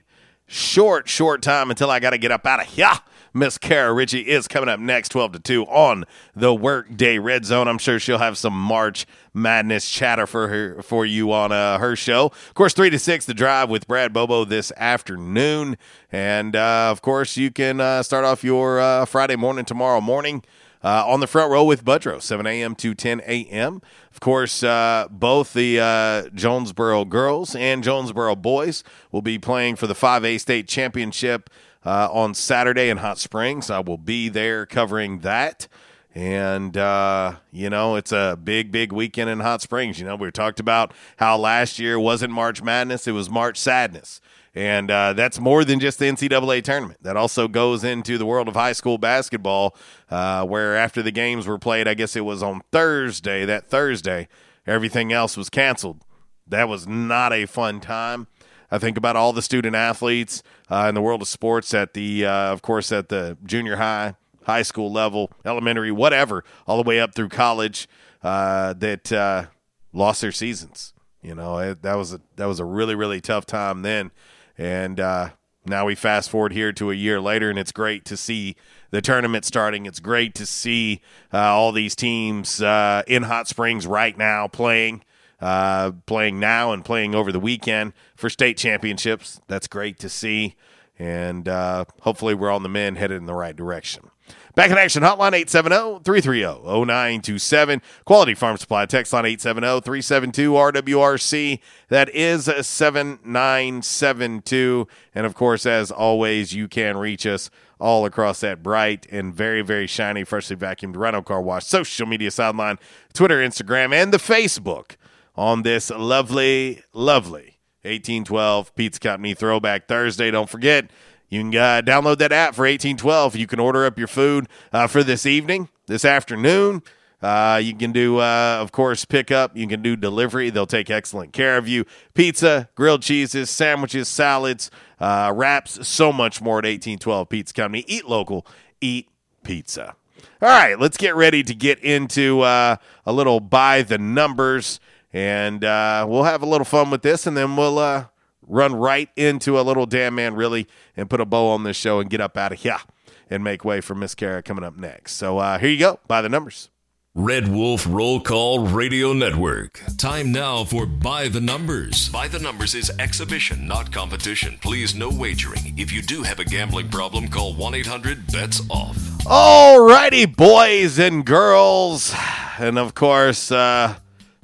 Speaker 7: short, short time until I got to get up out of here. Miss Kara Ritchie is coming up next, 12 to 2 on the Workday Red Zone. I'm sure she'll have some March Madness chatter for her for you on uh, her show. Of course, 3 to 6, the drive with Brad Bobo this afternoon. And uh, of course, you can uh, start off your uh, Friday morning tomorrow morning. Uh, on the front row with Budrow, 7 a.m. to 10 a.m. Of course, uh, both the uh, Jonesboro girls and Jonesboro boys will be playing for the 5A state championship uh, on Saturday in Hot Springs. I will be there covering that. And, uh, you know, it's a big, big weekend in Hot Springs. You know, we talked about how last year wasn't March Madness, it was March Sadness. And uh, that's more than just the NCAA tournament. That also goes into the world of high school basketball, uh, where after the games were played, I guess it was on Thursday, that Thursday, everything else was canceled. That was not a fun time. I think about all the student athletes uh, in the world of sports at the, uh, of course, at the junior high, high school level, elementary, whatever, all the way up through college uh, that uh, lost their seasons. You know, it, that was a that was a really really tough time then, and uh, now we fast forward here to a year later, and it's great to see the tournament starting. It's great to see uh, all these teams in Hot Springs right now playing uh, playing now and playing over the weekend for state championships. That's great to see. And uh, hopefully, we're on the mend headed in the right direction. Back in action, hotline 870 330 0927. Quality Farm Supply, text line 870 372 RWRC. That is 7972. And of course, as always, you can reach us all across that bright and very, very shiny, freshly vacuumed Rhino Car Wash social media sideline, Twitter, Instagram, and the Facebook on this lovely, lovely 1812 Pizza Company Throwback Thursday. Don't forget, you can uh, download that app for 1812. You can order up your food uh, for this evening, this afternoon. Uh, you can do, uh, of course, pickup. You can do delivery. They'll take excellent care of you. Pizza, grilled cheeses, sandwiches, salads, uh, wraps, so much more at 1812 Pizza Company. Eat local, eat pizza. All right, let's get ready to get into uh, a little by the numbers, and uh, we'll have a little fun with this, and then we'll uh, run right into a little damn man really and put a bow on this show and get up out of here and make way for Miss Kara coming up next. So uh, here you go, by the numbers.
Speaker 45: Red Wolf Roll Call Radio Network. Time now for By the Numbers. By the Numbers is exhibition, not competition. Please, no wagering. If you do have a gambling problem, call 1 800 BETS OFF.
Speaker 7: Alrighty, boys and girls, and of course, uh,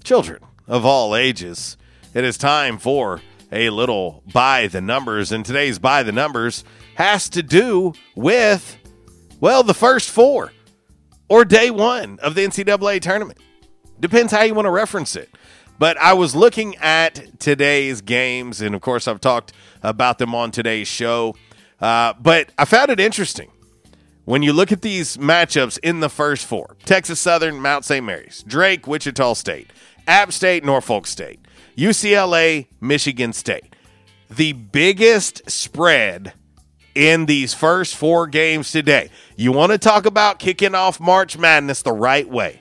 Speaker 7: children of all ages. It is time for a little by the numbers, and today's by the numbers has to do with, well, the first four or day one of the NCAA tournament. Depends how you want to reference it. But I was looking at today's games, and of course, I've talked about them on today's show. Uh, but I found it interesting when you look at these matchups in the first four Texas Southern, Mount St. Mary's, Drake, Wichita State, App State, Norfolk State, UCLA, Michigan State. The biggest spread in these first four games today. You want to talk about kicking off March Madness the right way.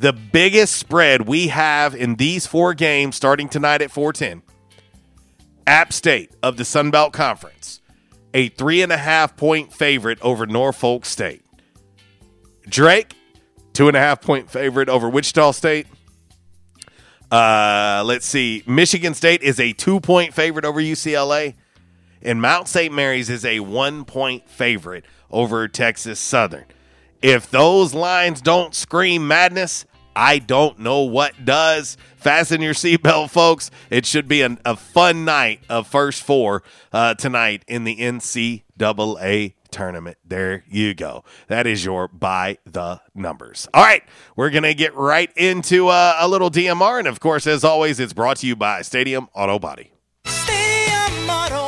Speaker 7: The biggest spread we have in these four games starting tonight at 410. App State of the Sun Belt Conference, a three and a half point favorite over Norfolk State. Drake, two and a half point favorite over Wichita State. Uh, let's see. Michigan State is a two point favorite over UCLA, and Mount St. Mary's is a one point favorite over Texas Southern. If those lines don't scream madness, I don't know what does. Fasten your seatbelt, folks. It should be an, a fun night of first four uh, tonight in the NCAA tournament. There you go. That is your by the numbers. All right, we're going to get right into uh, a little DMR. And of course, as always, it's brought to you by Stadium Auto Body.
Speaker 12: Stadium Auto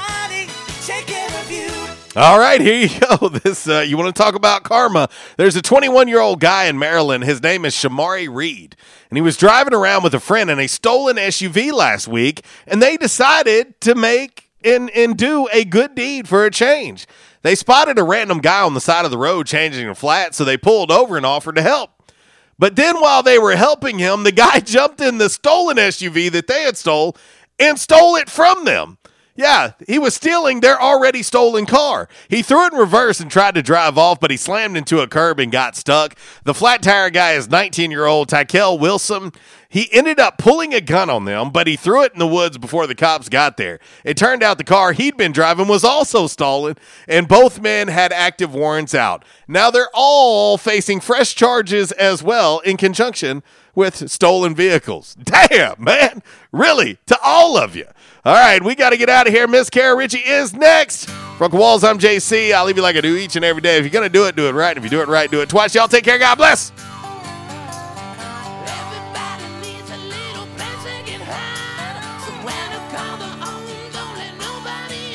Speaker 7: All right, here you go. *laughs* This uh, you want to talk about karma? There's a 21 year old guy in Maryland. His name is Shamari Reed, and he was driving around with a friend in a stolen SUV last week, and they decided to make and and do a good deed for a change. They spotted a random guy on the side of the road changing a flat, so they pulled over and offered to help. But then while they were helping him, the guy *laughs* jumped in the stolen SUV that they had stole and stole it from them. Yeah, he was stealing their already stolen car. He threw it in reverse and tried to drive off, but he slammed into a curb and got stuck. The flat tire guy is 19 year old Tykel Wilson. He ended up pulling a gun on them, but he threw it in the woods before the cops got there. It turned out the car he'd been driving was also stolen, and both men had active warrants out. Now they're all facing fresh charges as well in conjunction with stolen vehicles. Damn, man. Really? To all of you. All right, we got to get out of here. Miss Kara Ritchie is next. From Walls, I'm JC. I'll leave you like I do each and every day. If you're going to do it, do it right. If you do it right, do it twice. Y'all take care. God bless.